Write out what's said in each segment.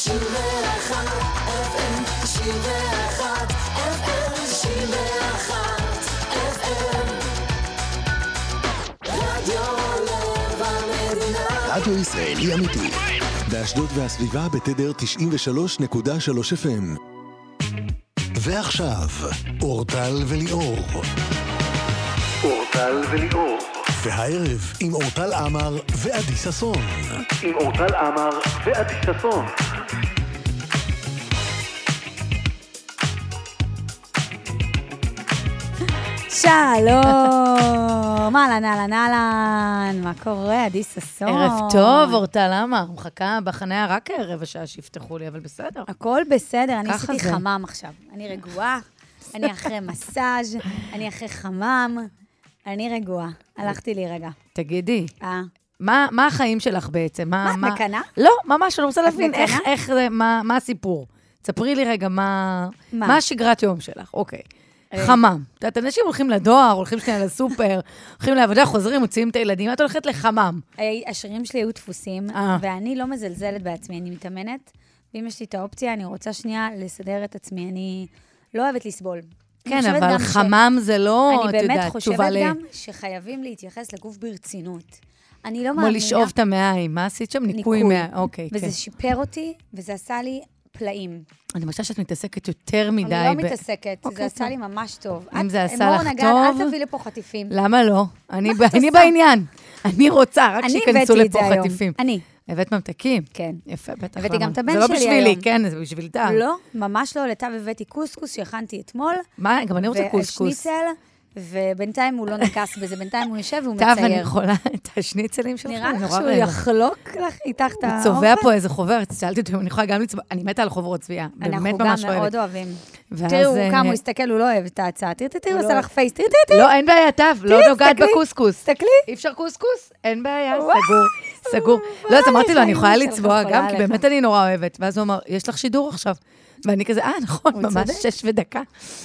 91 FM 91 FM 91 FM רדיו לב המדינה רדיו ישראלי אמיתי. באשדוד והסביבה בתדר 93.3 FM. ועכשיו, אורטל וליאור. אורטל וליאור. והערב עם אורטל עמר ועדי ששון. עם אורטל עמר ועדי ששון. שלום, אהלן, אהלן, אהלן, מה קורה, עדי ששון? ערב טוב, אורטל, למה? מחכה בחניה רק רבע שעה שיפתחו לי, אבל בסדר. הכל בסדר, אני עשיתי. חמם עכשיו. אני רגועה, אני אחרי מסאז', אני אחרי חמם, אני רגועה. הלכתי לי רגע. תגידי, אה, מה, מה החיים שלך בעצם? מה, את מקנאה? לא, ממש, אני רוצה להבין איך? איך מה, מה הסיפור. ספרי לי רגע מה, מה? מה השגרת יום שלך, אוקיי. אה. חמם. את יודעת, אנשים הולכים לדואר, הולכים שנייה לסופר, הולכים לעבודה, חוזרים, מוציאים את הילדים, את הולכת לחמם. אה, השרירים שלי היו דפוסים, אה. ואני לא מזלזלת בעצמי, אני מתאמנת, ואם יש לי את האופציה, אני רוצה שנייה לסדר את עצמי. אני לא אוהבת לסבול. אני כן, חושבת אבל ש- חמם זה לא, אני את באמת יודעת, חושבת תשובה ל... גם שחייבים להתייחס לגוף ברצינות. אני לא כמו מאמינה... לשאוב את המעיים. מה עשית שם? ניקוי מה... אוקיי, כן. וזה שיפר אותי, וזה עשה לי פלאים. אני מרגישה שאת מתעסקת יותר מדי. אני לא ב- מתעסקת, אוקיי, זה עשה. לי ממש טוב. אם את- זה עשה לך נגד, טוב- אל תביא לפה חטיפים. למה לא? אני, ב- אני? בעניין. אני רוצה, רק אני שייכנסו הבאתי את לפה זה היום. חטיפים. אני, הבאת ממתקים? כן. יפה, בטח. הבאתי? גם את הבן זה לא שלי בשבילי, היום. כן, זה בשביל טל. לא, ממש לא, לטב הבאתי קוסקוס שהכנתי אתמול. מה, גם אני רוצה קוסקוס. ושניצל, ובינתיים הוא לא נקס בזה, בינתיים הוא יושב והוא טוב, אני מצייר. יכולה את השניצלים שלך, נראה לך שהוא. יחלוק לך איתך את הוא האוכל? צובע פה איזה חוברת, שאלתי אותו אם אני יכולה גם לצבוע, אני מתה על חוברות צביעה, אנחנו באמת גם ממש מאוד אוהבת. אוהבים. ואז, תראו אה, כמה הוא הסתכל, הוא לא אוהב את ההצעה. תראי, תראי, הוא הוא עושה לא- לך פייס. תראי, תראי. לא, אין בעיה, טוב, לא נוגעת. בקוסקוס. תסתכלי. אי אפשר קוסקוס? אין בעיה. סגור, סגור. לא, אז אמרתי לו, אני יכולה לצבוע גם, כי. באמת אני נורא אוהבת. ואז הוא אמר, יש לך שידור עכשיו. ואני כזה, אה, נכון, הוא ממש. שש ודקה.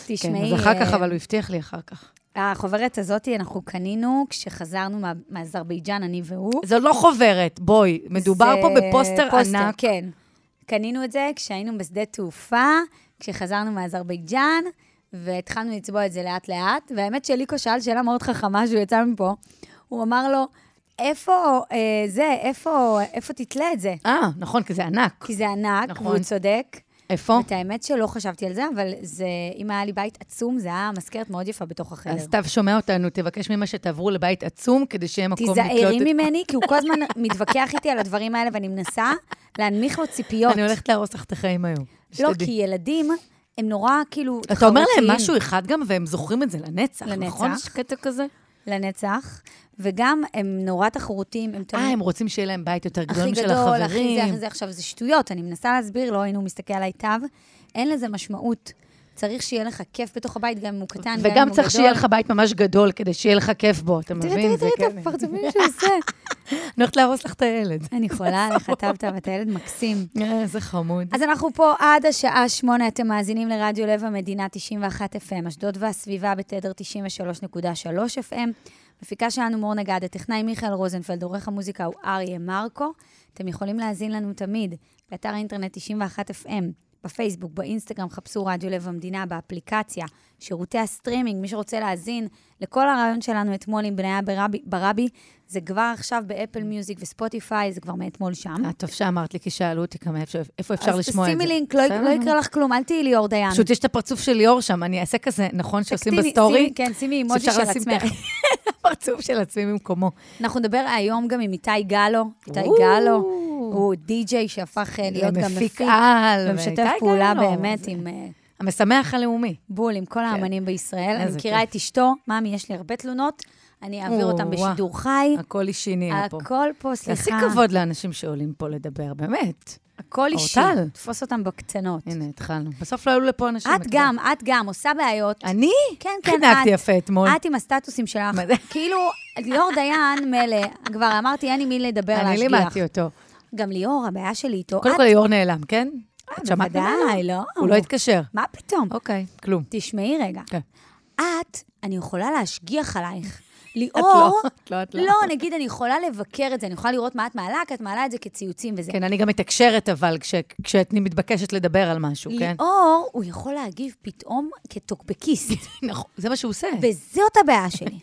תשמעי, כן, אז אחר כך, אה, אבל הוא הבטיח לי אחר כך. החוברת הזאת, אנחנו קנינו כשחזרנו מה- מאזרבייג'אן, אני והוא. זו לא חוברת, בואי, מדובר זה פה בפוסטר ענק. כן. קנינו את זה כשהיינו בשדה תעופה, כשחזרנו מאזרבייג'אן, והתחלנו לצבוע את זה לאט-לאט. והאמת שליקו שאל שאלה מאוד חכמה שהוא יצא מפה. הוא אמר לו, איפה אה, זה, איפה, איפה תתלה את זה? אה, נכון, כי זה ענק. כי זה ענק, נכון. והוא צודק. איפה? את האמת שלא חשבתי על זה, אבל זה, אם היה לי בית עצום, זה היה מזכרת מאוד יפה בתוך החדר. אז סתיו שומע אותנו, תבקש ממא שתעברו לבית עצום, כדי שיהיה מקום לקלוט תיזהרי. ממני, כי הוא כל הזמן מתווכח איתי על הדברים האלה, ואני מנסה להנמיך לו ציפיות. אני הולכת להרוס לך את החיים היום. לא. כי ילדים, הם נורא כאילו אתה אומר להם משהו אחד גם, והם זוכרים את זה לנצח, לנצח. נכון? יש קטע כזה? לנצח, וגם הם נורא תחרותיים, הם אה. הם רוצים שיהיה להם בית יותר גדול הכי משל גדול, הכי זה, החברים. הכי זה. עכשיו, זה שטויות, אני מנסה להסביר לו, הנה הוא מסתכל עליי תו, אין לזה משמעות. צריך שיהיה לך כיף בתוך הבית, גם אם הוא קטן, גם אם הוא גדול. וגם צריך שיהיה לך בית ממש גדול, כדי שיהיה לך כיף בו, אתה מבין? תראה, זה תראה את כן. הפרצופים שהוא עושה. אני הולכת להרוס לך את הילד. אני חולה עליך, טבטב, אתה ילד מקסים. אה, איזה חמוד. אז אנחנו פה עד השעה שמונה, אתם מאזינים לרדיו לב המדינה 91 FM, אשדוד והסביבה בתדר 93.3 FM. מפיקה שלנו מור נגד, הטכנאי מיכאל רוזנפלד, עורך המוזיקה הוא אריה מרקו. אתם יכולים להאזין לנו תמיד באתר האינטרנט 91 FM, בפייסבוק, באינסטגרם, חפשו רדיו לב המדינה, באפליקציה, שירותי הסטרימינג, מי שרוצה להאזין לכל הריאיון שלנו אתמול עם בניה ברבי, ברבי, זה כבר עכשיו באפל מיוזיק וספוטיפיי, זה כבר מאתמול שם. טוב שאמרת לי, כי שאלו אותי כמה אפשר- איפה אפשר לשמוע את זה. אז תשימי לינק, לא, לא נו. יקרה לך כלום, אל תהיי ליאור דיין. פשוט יש את הפרצוף של ליאור שם, אני אעשה כזה, נכון, שעושים בסטורי? כן, שימי אימוג'י של עצמך. הפרצוף של עצמי במקומו. אנחנו נדבר היום גם עם איתי גלו. איתי. גלו הוא די-ג'יי שהפך אה, להיות גם מפיק. על. ומשתף פעולה באמת עם אה, המשמח הלאומי. בול, עם כל האמנים בישראל. אני מכירה. את אשתו, ממי, יש לי הרבה תלונות, אני אעביר או, אותם. בשידור חי. הכל אישי נהיה פה. הכל פה, סליחה. תעשי כבוד לאנשים שעולים פה לדבר, באמת. הכל אישי. אורטל. תפוס אותם בקטנות. הנה, התחלנו. בסוף לא עלו לפה אנשים. את גם, את גם, עושה בעיות. אני? כן, כן, חינקתי את. יפה אתמול. את עם הסטטוסים שלך? כאילו, ליאור דיין, מילא, כבר אמרתי, אין עם מי לדבר, אני להשגיח. לימדתי אותו. גם ליאור, הבעיה שלי איתו, קודם כל, ליאור נעלם, כן? את שמעת בוודאי, ממנו? לא. הוא לא התקשר. מה פתאום? אוקיי, כלום. תשמעי רגע. כן. את, אני יכולה להשגיח עלייך ליאור, את לא, את לא. לא, נגיד, אני יכולה לבקר את זה, אני יכולה לראות מה את מעלה, כי את מעלה את זה כציוצים וזה. כן, אני גם מתקשרת, אבל, כש- כשאני מתבקשת לדבר על משהו, כן? ליאור, הוא יכול להגיב פתאום כטוקבקיסט, נכון, זה מה שהוא עושה. וזאת הבעיה שלי.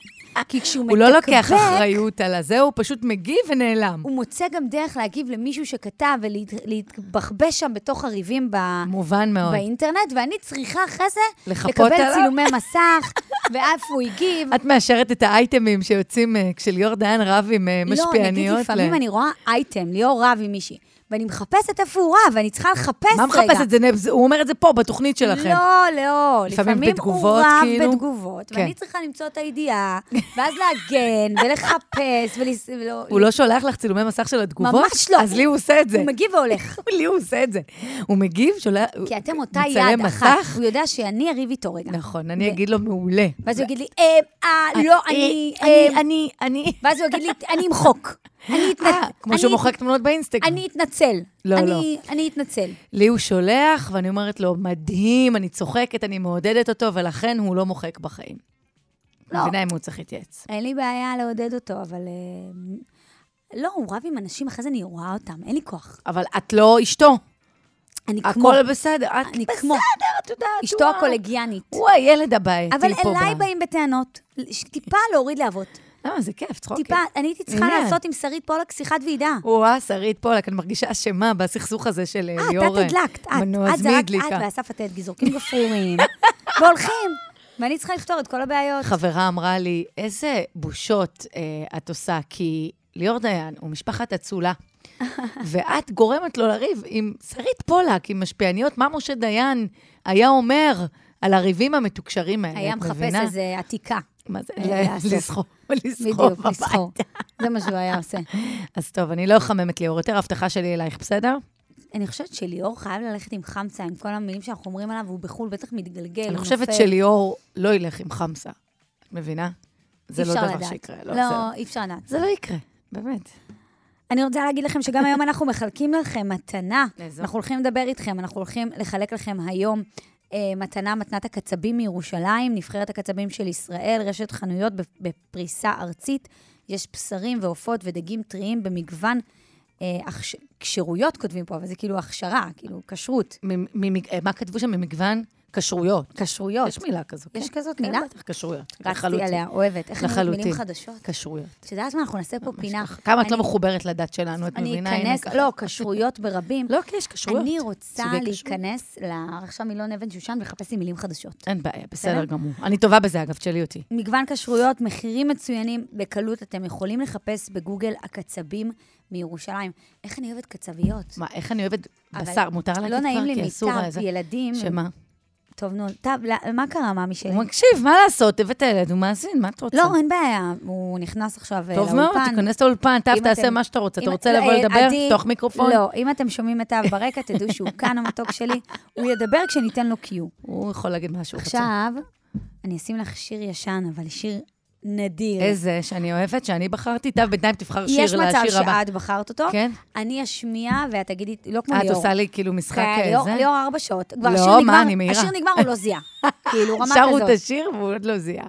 כי כשהוא הוא לא לוקח מתקבק, אחריות על הזה, הוא פשוט מגיב ונעלם. הוא מוצא גם דרך להגיב למישהו שכתב ולהתבחבש שם בתוך הריבים ב... מובן מאוד. באינטרנט, ואני צריכה אחרי זה לקבל עליו? צילומי מסך, ואיפה הוא הגיב. את מאשרת את האייטמים שיוצאים אה, כשליאור דיין רב עם אה, לא, נגיד משפיעניות? לפעמים ל- אני רואה אייטם, ליאור רב עם מישהי, ואני מחפשת איפה הוא רב, ואני צריכה לחפש רגע. מה מחפשת? זה נב- הוא אומר את זה פה, בתוכנית שלכם. לא, לא. לפעמים לפעמים בתגובות, הוא רב כאילו? בתגובות, כן. ואני צריכה למצוא את הידיעה, ואז להגן ולחפש ולס... ולא- הוא לא שולח לך צילומי מסך של התגובות? ממש לא. אז לי הוא עושה את זה. הוא מגיב והולך. לי הוא עושה את זה. הוא מגיב, שולח... כי אתם אותה יד אחת. הוא יודע שאני אריב איתו רגע. נכון, אני אגיד לו מעולה. ואז הוא יגיד לי, אה, אה, לא, אני... אני, אה, אני, אני... ואז הוא יגיד לי, אני אמחוק. אני אתנ- אה, כמו שהוא מוחק תמונות באינסטגרם. אני אתנצל. לא, אני- אני אתנצל. לי הוא שולח, ואני אומרת לו, מדהים, אני צוחקת, אני מעודדת אותו, ולכן הוא לא מוחק בחיים. לא. מבינה אם הוא צריך להתייעץ. אין לי בעיה לעודד אותו, אבל... אה, לא, הוא רב עם אנשים, אחרי זה אני רואה אותם, אין לי כוח. אבל את לא אשתו. אני כמו... הכל בסדר. את אני בסדר, כמו. את יודעת. אשתו הקולגיאנית. הוא הילד הבעייתי אבל פה. אליי ב- באים בטענות. טיפה להוריד להבות. למה, זה כיף, צחוקים. טיפה, אני הייתי צריכה. לעשות עם שרית פולק שיחת ועידה. וואה, שרית פולק, אני מרגישה אשמה בסכסוך הזה של אה, אה, ליאור. את הדלקת, את. רק מהדליקה. את ואסף הטדגי זורקים גפרורים, והולכים. ואני צריכה לפתור את כל הבעיות. חברה אמרה לי, איזה בושות אה, את עושה, כי ליאור דיין הוא משפחת אצולה, ואת גורמת לו לריב עם שרית פולק, עם משפיעניות. מה משה דיין היה אומר על הריבים המתוקשרים האלה? היה את מחפש מבינה? איזה עתיקה. מה זה? אה, ל- לאסוף. לסחור. לסחור בדיוק, בבית. לסחור. זה מה שהוא היה עושה. אז טוב, אני לא אחמם את ליאור יותר, הבטחה שלי אלייך, בסדר? אני חושבת שליאור חייב ללכת עם חמצה, עם כל המילים שאנחנו אומרים עליו, והוא בחו"ל בטח מתגלגל, אני חושבת. שליאור לא ילך עם חמסה. את מבינה? זה לא דבר. שיקרה. לא, לא, אי אפשר לדעת. זה לא יקרה, באמת. אני רוצה להגיד לכם שגם היום אנחנו מחלקים לכם מתנה. אנחנו הולכים לדבר איתכם, אנחנו הולכים לחלק לכם היום מתנה, מתנת הקצבים מירושלים, נבחרת הקצבים של ישראל, רשת חנויות בפ- בפריסה ארצית. יש בשרים ועופות ודגים טריים במגוון אה, כשירויות, כותבים פה, אבל זה כאילו הכשרה, כאילו כשרות. אה, מה כתבו שם? ממגוון כשרויות. כשרויות. יש מילה כזו, כן? יש כזאת כן, מילה? בטח, כשרויות. רצתי. עליה, אוהבת. איך אני אוהבת מילים. חדשות? כשרויות. את יודעת מה? אנחנו נעשה פה פינה. כמה את לא אני- מחוברת לדת שלנו, את אני מבינה? הנה, אכנס. לא, כשרויות ברבים. לא, כי יש כשרויות. אני רוצה. להיכנס לעכשיו מילון אבן שושן ולחפש לי מילים חדשות. אין בעיה, בסדר? גמור. אני טובה בזה, אגב, תשאלי אותי. מגוון כשרויות, מחירים מצוינים, בקלות אתם יכולים לחפש בגוגל הקצבים מירושלים. איך אני אוהבת קצביות. מה, איך אני אוהבת בשר? מותר להגיד לא כבר? נעים לי כי אסור, מיטב, איזה- ילדים. שמה? טוב, נו, טוב, לא- מה קרה, מאמי שלי? הוא מקשיב, מה לעשות? הבאת ילד, הוא מאזין, מה את רוצה? לא, אין בעיה, הוא נכנס עכשיו אה, טוב לאולפן. מאוד, תיכנס לאולפן, אם תעשה מה שאתה רוצה. אתה רוצה לא, לבוא אה, לדבר? פתוח מיקרופון? לא, אם אתם שומעים את אב ברקע, תדעו שהוא כאן המתוק שלי, הוא ידבר כשניתן לו קיו. הוא יכול להגיד מה שהוא רוצה. עכשיו, אני אשים לך שיר ישן, אבל שיר נדיר. איזה שאני אוהבת, שאני בחרתי, טב, בינתיים תבחר שיר יש לשיר הבא. מצב שאת בחרת אותו. כן? אני אשמיע, ואת תגידי, לא כמו את ליאור. עושה לי כאילו משחק כן, ליאור- זה? ליאור ארבע שעות. כבר לא, השיר מה, נגמר, אני מהירה. השיר נגמר, הוא לא זיהה. כאילו, רמה שרו את כזאת. השיר והוא עוד לא זיהה.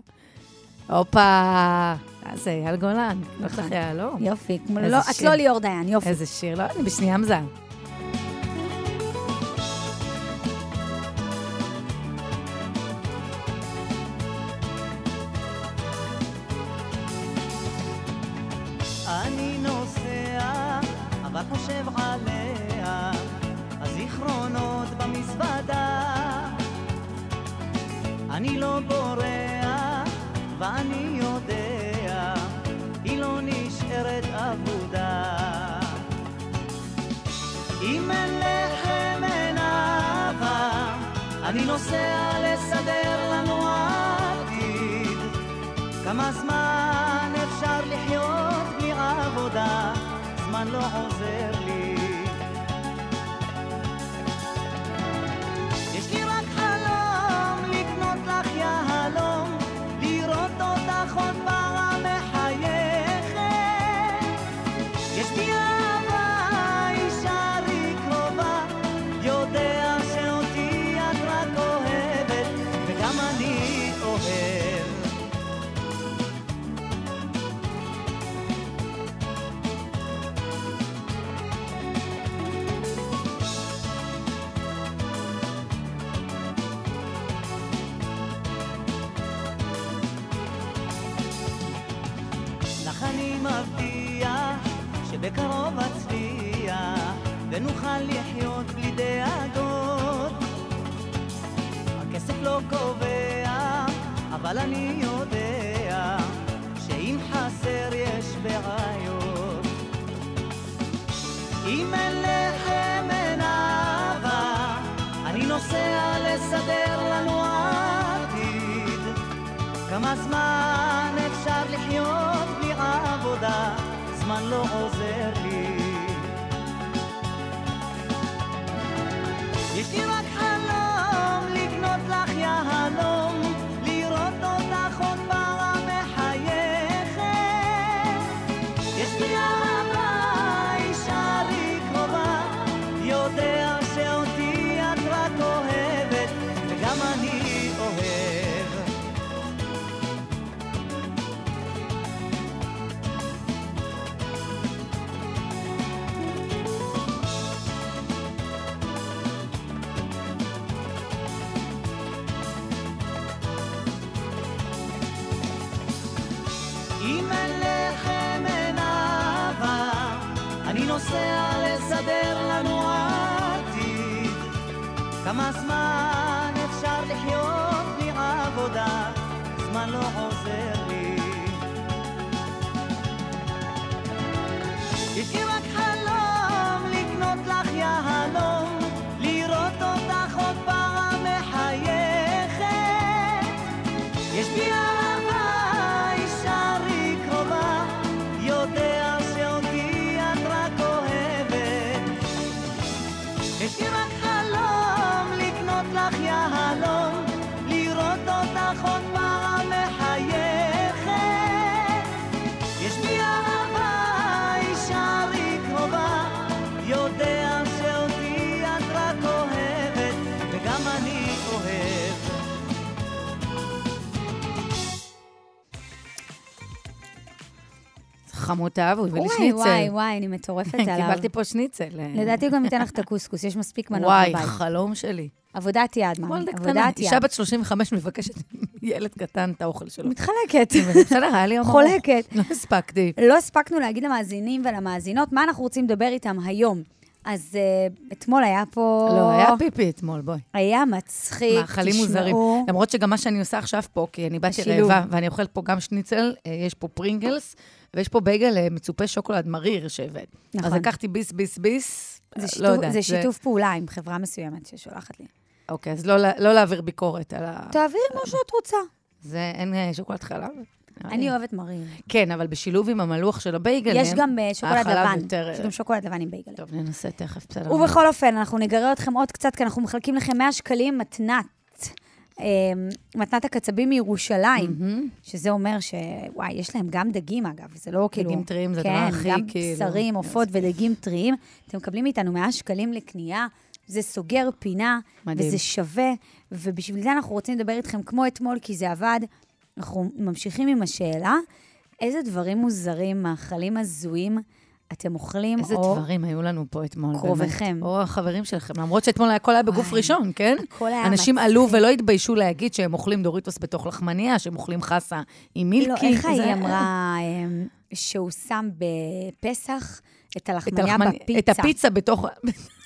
הופה, אה, זה אייל גולן. נכון. יופי. לא, את. לא ליאור דיין, יופי. איזה שיר, לא, אני בשנייה מזהה. חושב עליה, הזיכרונות במזוודה. אני לא בורח, ואני יודע, היא לא נשארת אבודה. אם אין לחם אין אהבה, אני נוסע לסדר לנו עתיד. כמה זמן אפשר לחיות בלי עבודה? לא עוזר לי. ונוכל לחיות בלי דאגות. הכסף לא קובע, אבל אני יודע שאם חסר יש בעיות. אם אין לחם אין אהבה, אני נוסע לסדר לנו עתיד. כמה זמן אפשר לחיות בלי עבודה, זמן לא עוזר לי. כמה חמותה, והוא הביא לי וואי, שניצל. וואי, וואי, אני מטורפת עליו. קיבלתי פה שניצל. לדעתי הוא גם ייתן לך את הקוסקוס, יש מספיק מנות וואי, בבית. חלום שלי. עבודת יד, קטנה. עבודת אישה יד. בת 35 מבקשת ילד קטן את האוכל שלו. מתחלקת. בסדר, היה לי יום. חולקת. לא הספקתי. לא הספקנו להגיד למאזינים ולמאזינות מה אנחנו רוצים לדבר איתם היום. אז uh, אתמול היה פה... לא, היה פיפי אתמול, בואי. היה מצחיק, מאכלים מוזרים. תשמעו. למרות שגם מה שאני עושה עכשיו פה, כי אני באתי. רעבה, ואני אוכלת פה גם שניצל, אה, יש פה פרינגלס, ויש פה בייגל אה, מצופה שוקולד מריר שהבאת. נכון. אז לקחתי ביס, ביס, ביס. זה לא שיתוף, יודעת, זה שיתוף פעולה עם חברה מסוימת ששולחת לי. אוקיי, אז לא לא להעביר ביקורת על ה... תעבירי מה שאת רוצה. זה, אין שוקולד חלב? אני. אוהבת מריר. כן, אבל בשילוב עם המלוח של הבייגל. יש גם אה, שוקולד לבן. יותר- יש גם שוקולד לבן עם בייגל. טוב, ננסה תכף, בסדר. ובכל אופן, אנחנו נגרר אתכם עוד קצת, כי אנחנו מחלקים לכם 100 שקלים מתנת. אה, מתנת הקצבים מירושלים. שזה אומר ש... וואי, יש להם גם דגים, אגב, זה לא כאילו... דגים טריים זה כן, הדבר הכי, גם כאילו, בשרים, עופות איזה כיף. ודגים טריים. אתם מקבלים מאיתנו 100 שקלים לקנייה, זה סוגר פינה, מדהים. וזה שווה, ובשביל זה אנחנו רוצים לדבר איתכם כמו אתמול, כי זה עבד. אנחנו ממשיכים עם השאלה, איזה דברים מוזרים, מאכלים הזויים אתם אוכלים, איזה או... דברים היו לנו פה אתמול, קרוביכם. באמת. או החברים שלכם, למרות שאתמול הכל היה בגוף וואי, ראשון, כן? הכל היה אנשים מצחיק. עלו ולא התביישו להגיד שהם אוכלים דוריטוס בתוך לחמניה, שהם אוכלים חסה עם מילקי. לא, איך זה- היא אמרה אמ, שהוא שם בפסח את הלחמניה הלחמני- בפיצה? את הפיצה בתוך...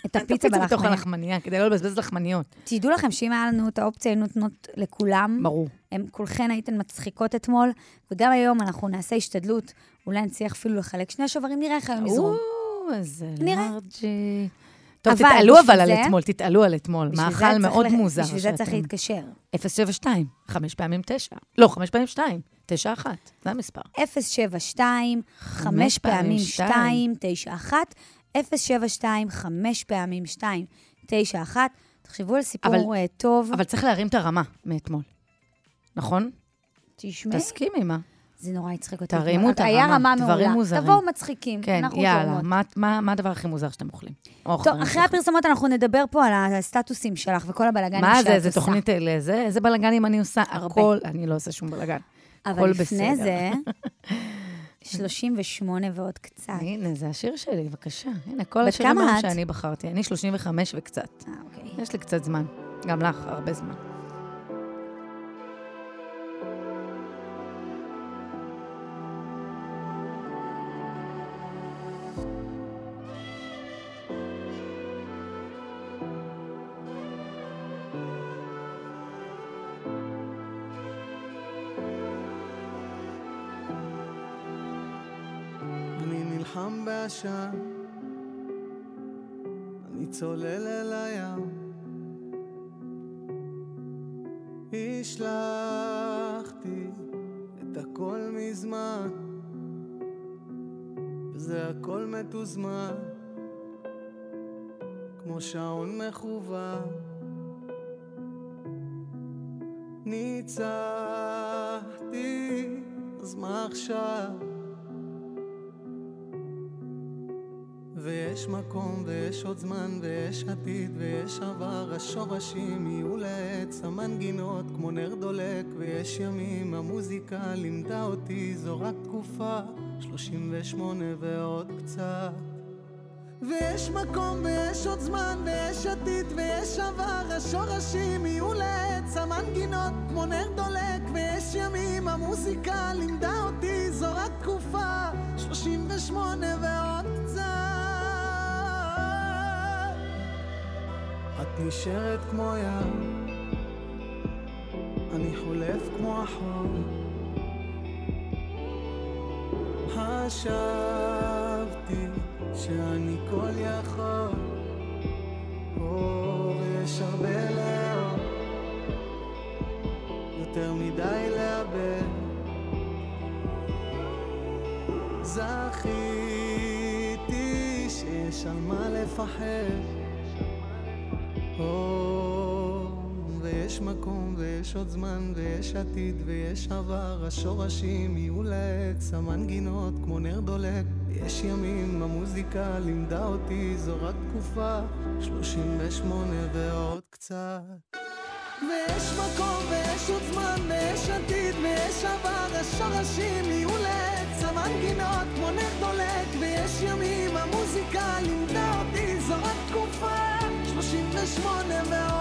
את הפיצה בתוך. הלחמניה, כדי לא לבזבז לחמניות. תדעו לכם שאם היה לנו את האופציה, היינו נותנות לכולם. ברור. הם כולכן הייתן מצחיקות אתמול, וגם היום אנחנו נעשה השתדלות, אולי נצליח אפילו לחלק שני שוברים, נראה איך היום נזרום. או, איזה. לארג'י. טוב, אבל תתעלו אבל על זה- אתמול, תתעלו על אתמול. מאכל מאוד ל- מוזר בשביל זה צריך להתקשר. 072, חמש פעמים תשע. לא, חמש פעמים שתיים. תשע אחת, זה המספר. 072, חמש פעמים 2, 9, 1, 072, חמש פעמים 2, 9, 1. תחשבו על סיפור אבל- אה, טוב. אבל צריך להרים את הרמה מאתמול. נכון? תשמעי, תסכימי, מה? זה נורא הצחיק אותי. תרימו. את הרמה, רמה דברים. מוזרים. תבואו מצחיקים, כן, אנחנו יאללה. זורמות. מה- מה מה הדבר הכי מוזר שאתם אוכלים? או טוב, אחרי? הפרסומות אנחנו נדבר פה על הסטטוסים שלך וכל הבלאגנים שאת מה עושה. זה, זה תוכנית לזה? איזה בלאגנים אני עושה? הרבה. הכל, אני לא עושה שום בלאגן. אבל לפני בסדר. זה, 38 ועוד קצת. הנה, זה השיר שלי, בבקשה. הנה, כל השירים? שאני בחרתי. אני 35 וקצת. אה, אוקיי. יש לי קצת זמן. גם לך, הרבה זמן. בעשן, אני צולל אל הים. השלכתי את הכל מזמן, וזה הכל מתוזמן, כמו שעון מכוון. ניצחתי, אז מה עכשיו? ויש מקום, ויש עוד זמן, ויש עתיד, ויש עבר, השורשים יהיו לעץ, המנגינות כמו נר דולק, ויש ימים, המוזיקה לימדה אותי, זו רק תקופה, 38 ועוד קצת. ויש מקום, ויש עוד זמן, ויש עתיד, ויש עבר, השורשים יהיו לעץ, המנגינות כמו נר דולק, ויש ימים, המוזיקה לימדה אותי, זו רק תקופה, 38 ועוד את נשארת כמו ים, אני חולף כמו החול. חשבתי שאני כל יכול, או, ויש הרבה לאור, יותר מדי לאבד. זכיתי שיש על מה לפחד. ויש מקום, ויש עוד זמן, ויש עתיד, ויש עבר, השורשים יהיו לעץ, המנגינות כמו נר דולק, ויש ימים, המוזיקה לימדה אותי, זו רק תקופה, 38 ועוד קצת. ויש מקום, ויש עוד זמן, ויש עתיד, ויש עבר, השורשים יהיו לעץ, המנגינות כמו נר דולק, ויש ימים, המוזיקה morning,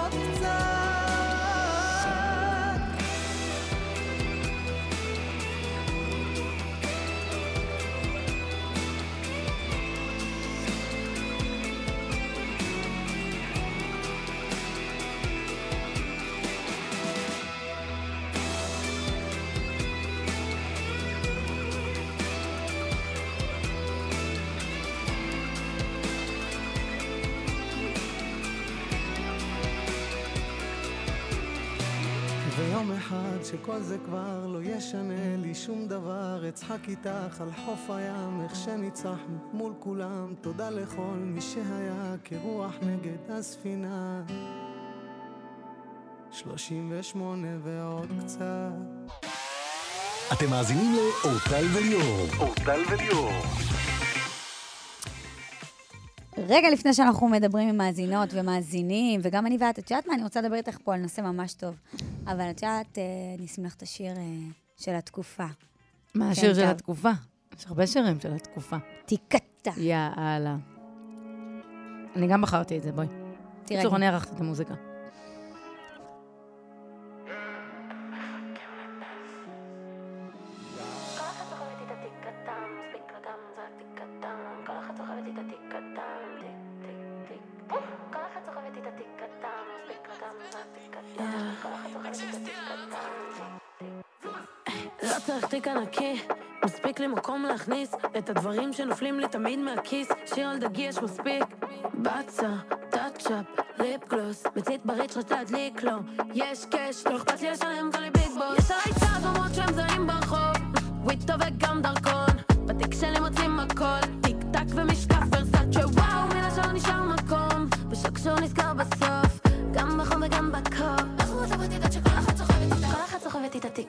שכל זה כבר לא ישנה לי שום דבר אצחק איתך על חוף הים איך שניצחנו מול כולם תודה לכל מי שהיה כרוח נגד הספינה 38 ועוד קצת אתם מאזינים לאורטל וליאור. אורטל וליאור. רגע לפני שאנחנו מדברים עם מאזינות ומאזינים, וגם אני ואת, את יודעת מה? אני רוצה לדבר איתך פה על נושא ממש טוב. אבל את יודעת, אה, אני אשים לך את השיר אה, של התקופה. מה השיר של. התקופה? יש הרבה שירים של התקופה. תיקטה. יאללה. אני גם בחרתי את זה, בואי. תראה, בקיצור, אני ערכתי את המוזיקה. לי מקום להכניס את הדברים שנופלים לי תמיד מהכיס. שיר על דגי יש מספיק. בצה, טאצ'אפ, ליפ גלוס, מצית בריץ' רצה להדליק לו. יש קאש, לא אכפת לי לשלם כל ביג בוס. יש עליי צעד אומרות שהם זרים ברחוב, וויטו וגם דרכון. בתיק שלי מוצאים הכל, טיק טק ומשקף ורסאצ'ה, וואו,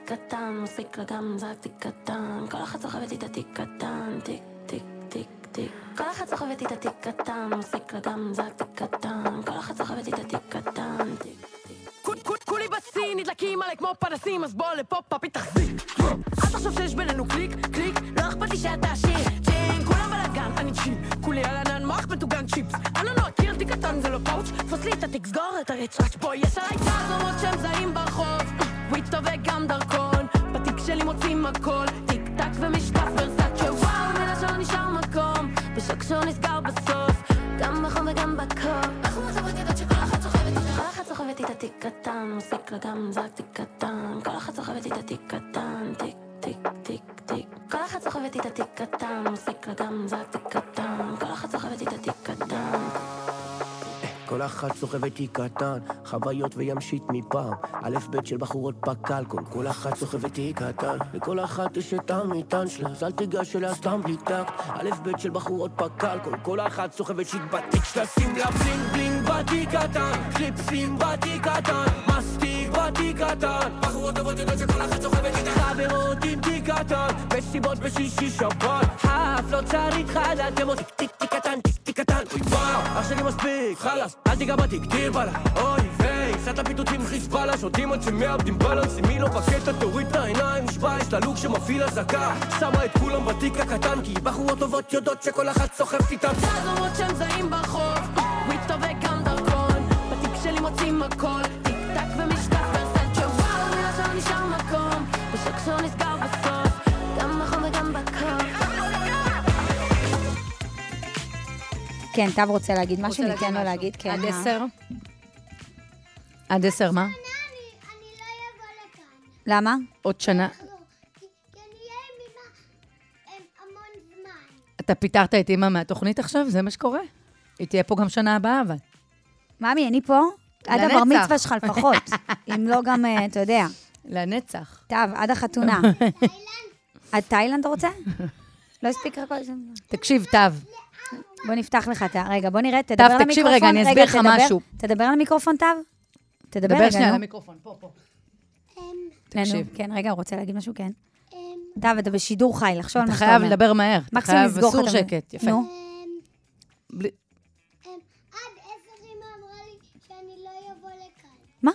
קטן, מספיק לה גם זה תיק קטן. כל אחת סוחבת איתה תיק קטן, תיק, תיק, תיק, תיק. כל אחת סוחבת איתה תיק קטן, מספיק לה גם זה תיק קטן. כל אחת סוחבת איתה תיק קטן, תיק, תיק. כול- כול- כולי בסין, נדלקים עליי כמו פנסים, אז בוא לפה פאפי תחזיק. אל תחשוב שיש בינינו קליק, קליק, לא אכפת לי שאתה עשיר. צ'יין, כולם בלאגן, אני צ'יל. כולי על ענן מוח מטוגן צ'יפס. אני לא מכיר תיק קטן, זה לא פאוץ'. תפוס לי את התיק, סגור את הריצ'ראץ'. בוא, יש עליי צעזומות שהם זרים ברחוב. וויטו וגם דרכון. בתיק שלי מוצאים הכל. טיק טק ומשקף ורסאצ'ה. וואו, השאר נשאר מקום. ושקשור נסגר בסוף. גם בחום וגם בקור. אנחנו מצוות יודעות שכל אחת סוחבת איתה. כל אחת סוחבת איתה תיק קטן, מספיק לה גם זה תיק קטן. כל אחת סוחבת איתה תיק קטן, תיק, תיק, תיק, תיק. כל אחת סוחבת איתה תיק קטן, מספיק לה גם זק תיק קטן, כל אחת סוחבת איתה תיק קטן. כל אחת סוחבת תיק קטן, חוויות וימשית מפעם. א' ב' של בחורות פק"ל, כל אחת סוחבת תיק קטן. לכל אחת יש את המטען שלה, אז אל תיגש אליה סתם בלי טקט. א' ב' של בחורות פק"ל, כל אחת סוחבת שיט בתיק שלה, שים לה בלינג בלינג בתיק קטן. קליפסים בתיק קטן, מסטיק בתיק קטן. בחורות טובות יודעות שכל אחת סוחבת איתה חברות עם תיק קטן. מסיבות בשישי שבת, האף לא צריך חדה, אתם עושים טיק טיק קטן, טיק טיק קטן. אוי וואו, אח שלי מספיק, חלאס, אל תיגע בתיק, דיר בלה. אוי ויי, סעת פיתוצים חיזבאללה, שותים עד שמאבדים בלנס, אם היא לא בקטע תוריד את העיניים, נשבע, יש לה לוק שמפעיל אזעקה. שמה את כולם בתיק הקטן, כי בחורות טובות יודעות שכל אחת סוחבת איתם. אז אומרות שהם זהים ברחוב, וויטו וגם דרכון, בתיק שלי מוצאים הכל, כן, תו רוצה להגיד משהו, ניתן לו. להגיד, כן. עד מה? עשר? עד עשר, מה? למה? עוד שנה. המון זמן. אתה פיטרת את אימא מהתוכנית עכשיו? זה מה שקורה? היא תהיה פה גם שנה הבאה, אבל. ממי, אני פה? עד לנצח. הבר מצווה שלך לפחות. אם לא גם, אה, אתה יודע. לנצח. טוב, עד החתונה. עד תאילנד אתה רוצה? לא הספיק לך כל זה? תקשיב, תו. בוא נפתח לך את ה... רגע, בוא נראה, תדבר למיקרופון. תקשיב רגע, אני אסביר לך משהו. תדבר למיקרופון, תו. תדבר דבר רגע, שנייה. למיקרופון, פה, פה. הם, תקשיב. כן, רגע, הוא רוצה להגיד משהו? כן. הם, טוב, אתה בשידור חי, לחשוב על אתה מה שאתה חייב אומר. לדבר מהר. אתה מקסימום חייב, לסגור לך את שקט. יפה. נו. הם, בלי- הם, עד עשר אמא אמרה לי שאני לא אבוא לכאן. מה?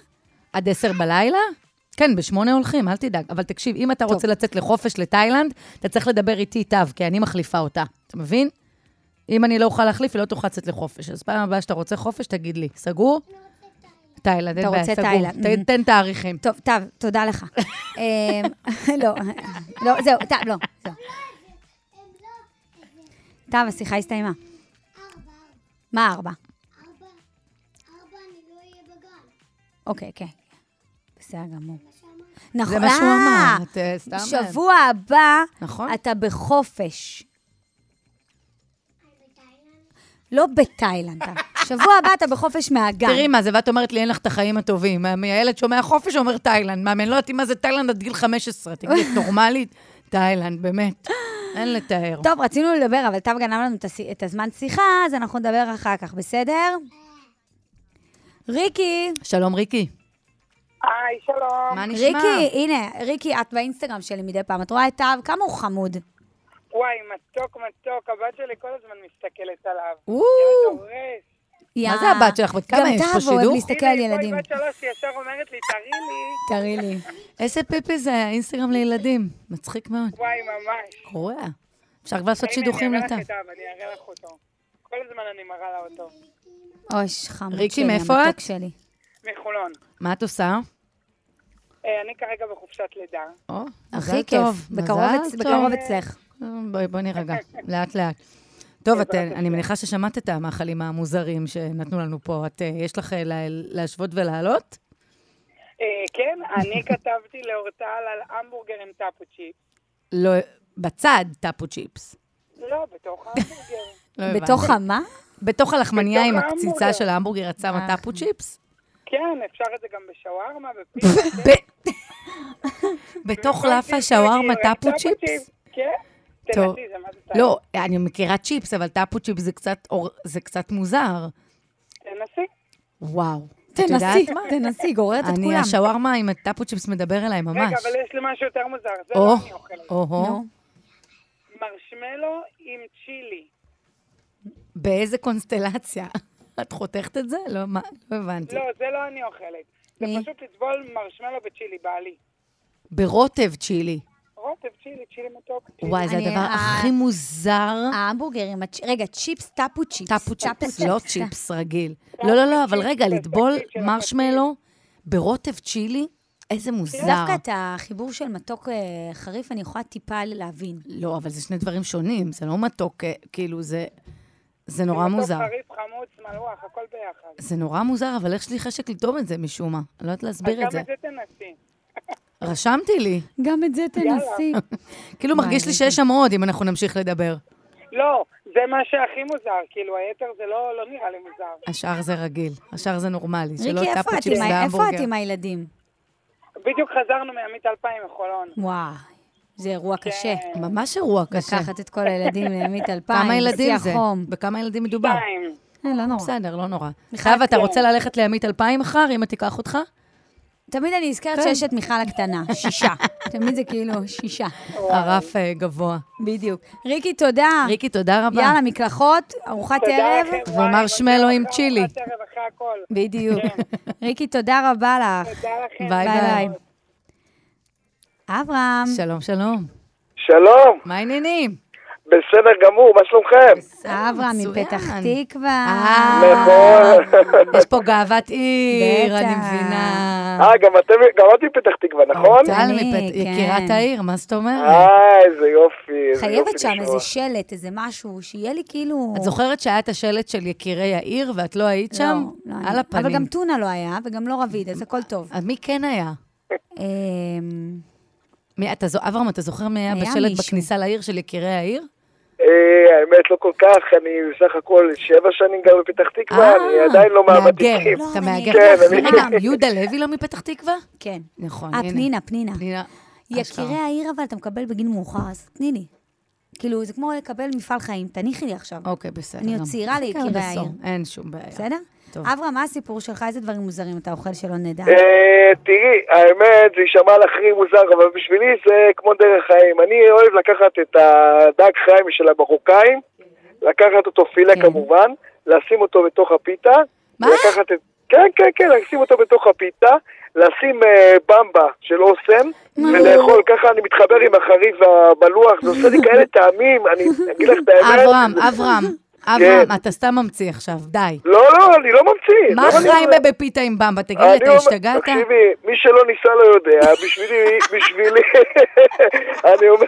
עד עשר בלילה? כן, בשמונה הולכים, אל תדאג. אבל תקשיב, אם אתה טוב. רוצה לצאת לחופש לתאילנד, אתה צריך לדבר איתי תו, כי אני מחליפה אותה. אתה מבין? אם אני לא אוכל להחליף, היא לא תוכל לצאת לחופש. אז פעם הבאה שאתה רוצה חופש, תגיד לי. סגור? תאילנד, אין אתה בעיה, רוצה סגור. תאילנד. ת- תן תאריכים. טוב, טוב, תודה לך. אמ, לא, לא, זהו, טוב, לא, זהו. טוב, השיחה הסתיימה. ארבע, מה ארבע? לא. אוקיי, כן. בסדר גמור. נכון. זה מה שהוא אה, אמר. אה, סתם... בשבוע הבא נכון. אתה בחופש. לא בתאילנד. אתה- שבוע הבא אתה בחופש מהגן. תראי מה זה, ואת אומרת לי, אין לך את החיים הטובים. הילד שומע חופש, אומר תאילנד. מה, אני לא יודעת מה זה תאילנד עד גיל 15. תגידי, את נורמלית? תאילנד, באמת. אין לתאר. טוב, רצינו לדבר, אבל טב גנב לנו את הזמן שיחה, אז אנחנו נדבר אחר כך, בסדר? ריקי, שלום, ריקי. היי, שלום. מה נשמע? ריקי, הנה, ריקי, את באינסטגרם שלי מדי פעם, את רואה את טב, כמה הוא חמוד. וואי, מתוק, מתוק. הבת שלי כל הזמן מסתכלת עליו. ילד הורס. מה זה הבת שלך? בת כמה יש פה גם טב אוהב שידור? להסתכל על הנה, ילדים. כל בת שלוש ישר אומרת לי, תראי לי. תראי לי. איזה פיפי זה האינסטגרם לילדים. מצחיק מאוד. וואי, ממש. קורע. אפשר כבר לעשות הנה, שידוכים אני לטב. אראה לך את אב, אני אראה לך אותו. כל הזמן אני מראה לה אותו. אוש, חמוד ריקי, שלי, מאיפה המתוק את? שלי. מחולון. מה את עושה? אני כרגע בחופשת לידה. או, הכי מזל כיף, טוב. בקרוב מזל אצ- טוב. בקרוב אצלך. בואי, בואי נירגע, לאט לאט. טוב, את, אני מניחה ששמעת את המאכלים המוזרים שנתנו לנו פה. את, אה, יש לך אה, לה- להשוות ולהעלות? אה, כן, אני כתבתי לאורטל על המבורגר עם טאפו צ'יפ. לא, בצד טאפו צ'יפס. לא, בתוך ההמבורגר. לא הבנתי. בתוך המה? בתוך הלחמניה עם הקציצה. של ההמבורגר את שמה. טאפו צ'יפס? כן, אפשר את זה גם בשווארמה, בפיצה. בתוך לאפה שווארמה טאפו צ'יפס? כן. טוב. לא, אני מכירה צ'יפס, אבל טאפו צ'יפס זה קצת אור- זה קצת מוזר. תנסי. וואו. תנסי? תנסי, גוררת את אני, כולם. השווארמה עם התפוצ'יפס מדבר אליי ממש. רגע, אבל יש לי משהו יותר מוזר, זה או, לא אני אוכלת. או-הו. נו. מרשמלו עם צ'ילי. באיזה קונסטלציה? את חותכת את זה? לא, מה? לא הבנתי. לא, זה לא אני אוכלת. זה? פשוט לטבול מרשמלו בצ'ילי, בעלי. ברוטב צ'ילי. רוטב, צ'ילי, צ'ילי מתוק. וואי, זה הדבר ה- הכי מוזר. ההמבורגר עם הצ'... רגע, צ'יפס, תפוצ'יפס. תפוצ'יפס, לא צ'יפס. רגיל. לא, לא, לא, אבל רגע, לטבול מרשמלו ברוטב צ'ילי? איזה מוזר. דווקא את החיבור של מתוק אה, חריף אני יכולה טיפה להבין. לא, אבל זה שני דברים שונים, זה לא מתוק, אה, כאילו, זה... זה נורא מתוק, מוזר. חריף, חמוץ, מלוח, הכל ביחד. זה נורא מוזר, אבל יש לי חשק לטעום את זה משום מה. אני לא יודעת להסביר את אז זה. גם את זה תנסי. רשמתי לי. גם את זה תנסי. כאילו מרגיש לי שיש שם עוד, אם אנחנו נמשיך לדבר. לא, זה מה שהכי מוזר, כאילו, היתר זה לא, לא נראה לי מוזר. השאר זה רגיל, השאר זה נורמלי, שלא את צ'יפס ה- איפה והמבורגר. את עם הילדים? בדיוק חזרנו מעמית 2000 מחולון. וואי, זה אירוע קשה. ממש אירוע קשה. לקחת את כל הילדים לימית אלפיים, כמה ילדים זה? החום. בכמה ילדים מדובר? שתיים. אה, לא נורא. בסדר, לא נורא. חייב, אתה כן. רוצה ללכת לימית 2000 מחר, אמא תיקח אותך? תמיד אני נזכרת כן. שיש את מיכל הקטנה, שישה. תמיד זה כאילו שישה. הרף אה, גבוה. בדיוק. ריקי, תודה. ריקי, תודה רבה. יאללה, מקלחות, ארוחת תודה ערב. ומרשמלו עם צ'ילי. בדיוק. ריקי, תודה רבה לך. תודה לכם. ביי. ביי. אברהם. שלום, שלום. שלום, מה העניינים? בסדר גמור, מה שלומכם? מצוין. מפתח תקווה. אה, נכון. יש פה גאוות עיר, אני. מבינה. אה, גם אתם, גם את מפתח תקווה, נכון? טל אני, מפת- כן. יקירת העיר, מה זאת אומרת? אה, איזה יופי, חייבת שם. איזה שלט, איזה משהו, שיהיה לי כאילו... את זוכרת שהיה את השלט של יקירי העיר ואת לא היית שם? לא, לא על. הפנים. אבל גם טונה לא היה, וגם לא רביד, אז הכל טוב. אז מי כן היה? אמ, מי, אתה, זו- אברהם, אתה זוכר מי היה בשלט. בכניסה לעיר של יקירי העיר? אה, האמת, לא כל כך, אני בסך הכל שבע שנים גר בפתח תקווה, אני עדיין לא. מהוותיקים. לא, אתה מהגר. כן, רגע, יהודה לוי לא מפתח תקווה? כן. נכון, אה, הנה. פנינה, פנינה. פנינה. יקירי העיר, אבל אתה מקבל בגיל מאוחר, אז תני לי. כאילו, זה כמו לקבל מפעל חיים, תניחי לי עכשיו. אוקיי, בסדר. אני עוד. צעירה ליקירי העיר. אין שום בעיה. בסדר? טוב. אברהם, מה הסיפור שלך? איזה דברים מוזרים אתה אוכל שלא נדע? אה, תראי, האמת, זה יישמע לך הכי מוזר, אבל בשבילי זה כמו דרך חיים. אני אוהב לקחת את הדג חיים של המרוקאים, לקחת אותו פילה כן. כמובן, לשים אותו בתוך הפיתה. מה? כן, כן, כן, לשים אותו בתוך הפיתה, לשים אה, במבה של אוסם, ולאכול, ככה אני מתחבר עם החריף והבלוח, זה עושה לי כאלה טעמים, אני אגיד לך את האמת. אברהם, אברהם, אברהם, אתה סתם ממציא עכשיו, די. לא, לא, אני לא ממציא. מה לא אומר. בפיתה עם במבה? תגיד לי, אתה השתגעת? תקשיבי, מי שלא ניסה לא יודע, בשבילי, בשבילי, אני אומר,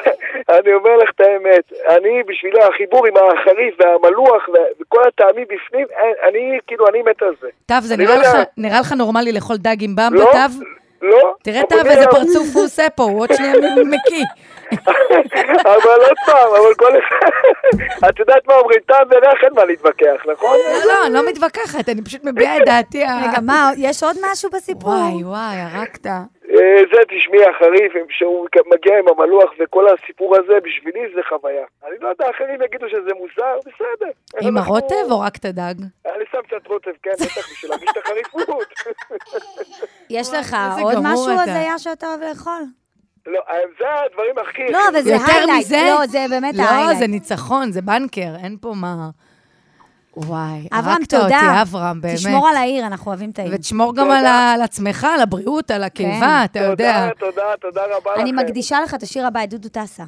אני אומר לך את האמת, אני, בשבילי החיבור עם החריף והמלוח וכל הטעמים בפנים, אני, כאילו, אני מת על זה. טב, זה נראה לא לך-. נראה לך נורמלי לאכול דג עם במבה, לא, טב? לא. תראה טב איזה פרצוף הוא עושה פה, הוא עוד שנייה מקיא. אבל עוד פעם, אבל כל אחד, את יודעת מה אומרים, טעם וריח אין מה להתווכח, נכון? לא, לא, אני לא מתווכחת, אני פשוט מביעה את דעתי. רגע, מה, יש עוד משהו בסיפור? וואי, וואי, הרגת. אה, זה, תשמעי, החריף, שהוא מגיע עם המלוח וכל הסיפור הזה, בשבילי זה חוויה. אני לא יודע, אחרים יגידו שזה מוזר, בסדר. עם הרוטב או רק את הדג? אני שם קצת רוטב, כן, בטח, בשביל להרגיש את החריפות. יש לך עוד משהו. הזיה שאתה אוהב לאכול? לא, זה הדברים הכי... לא, אבל זה יותר highlight. מזה? לא, זה באמת לא, ה highlight. זה ניצחון, זה בנקר, אין פה מה... וואי, אברהם, הרגת תודה. אותי, אברהם, באמת. תשמור על העיר, אנחנו אוהבים את העיר. ותשמור גם. על על עצמך, על הבריאות, על הקיבה, אתה יודע. תודה, תודה, תודה רבה לכם. אני מקדישה לך את השיר הבא, את דודו טסה.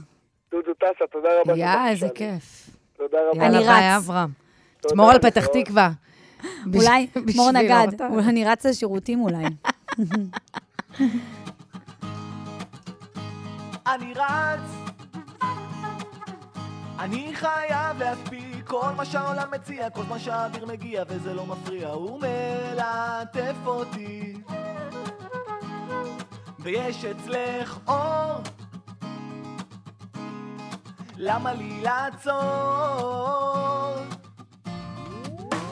דודו טסה, תודה רבה. יא, איזה. כיף. תודה רבה. אני יאללה, ביי, רץ. אברהם. תשמור על פתח. אולי תקווה. בש- מור נגד, אולי אני רץ לשירותים אולי. אני רץ, אני חייב להספיק. כל מה שהעולם מציע, כל מה שהאוויר מגיע וזה לא מפריע, הוא מלטף אותי. ויש אצלך אור, למה לי לעצור?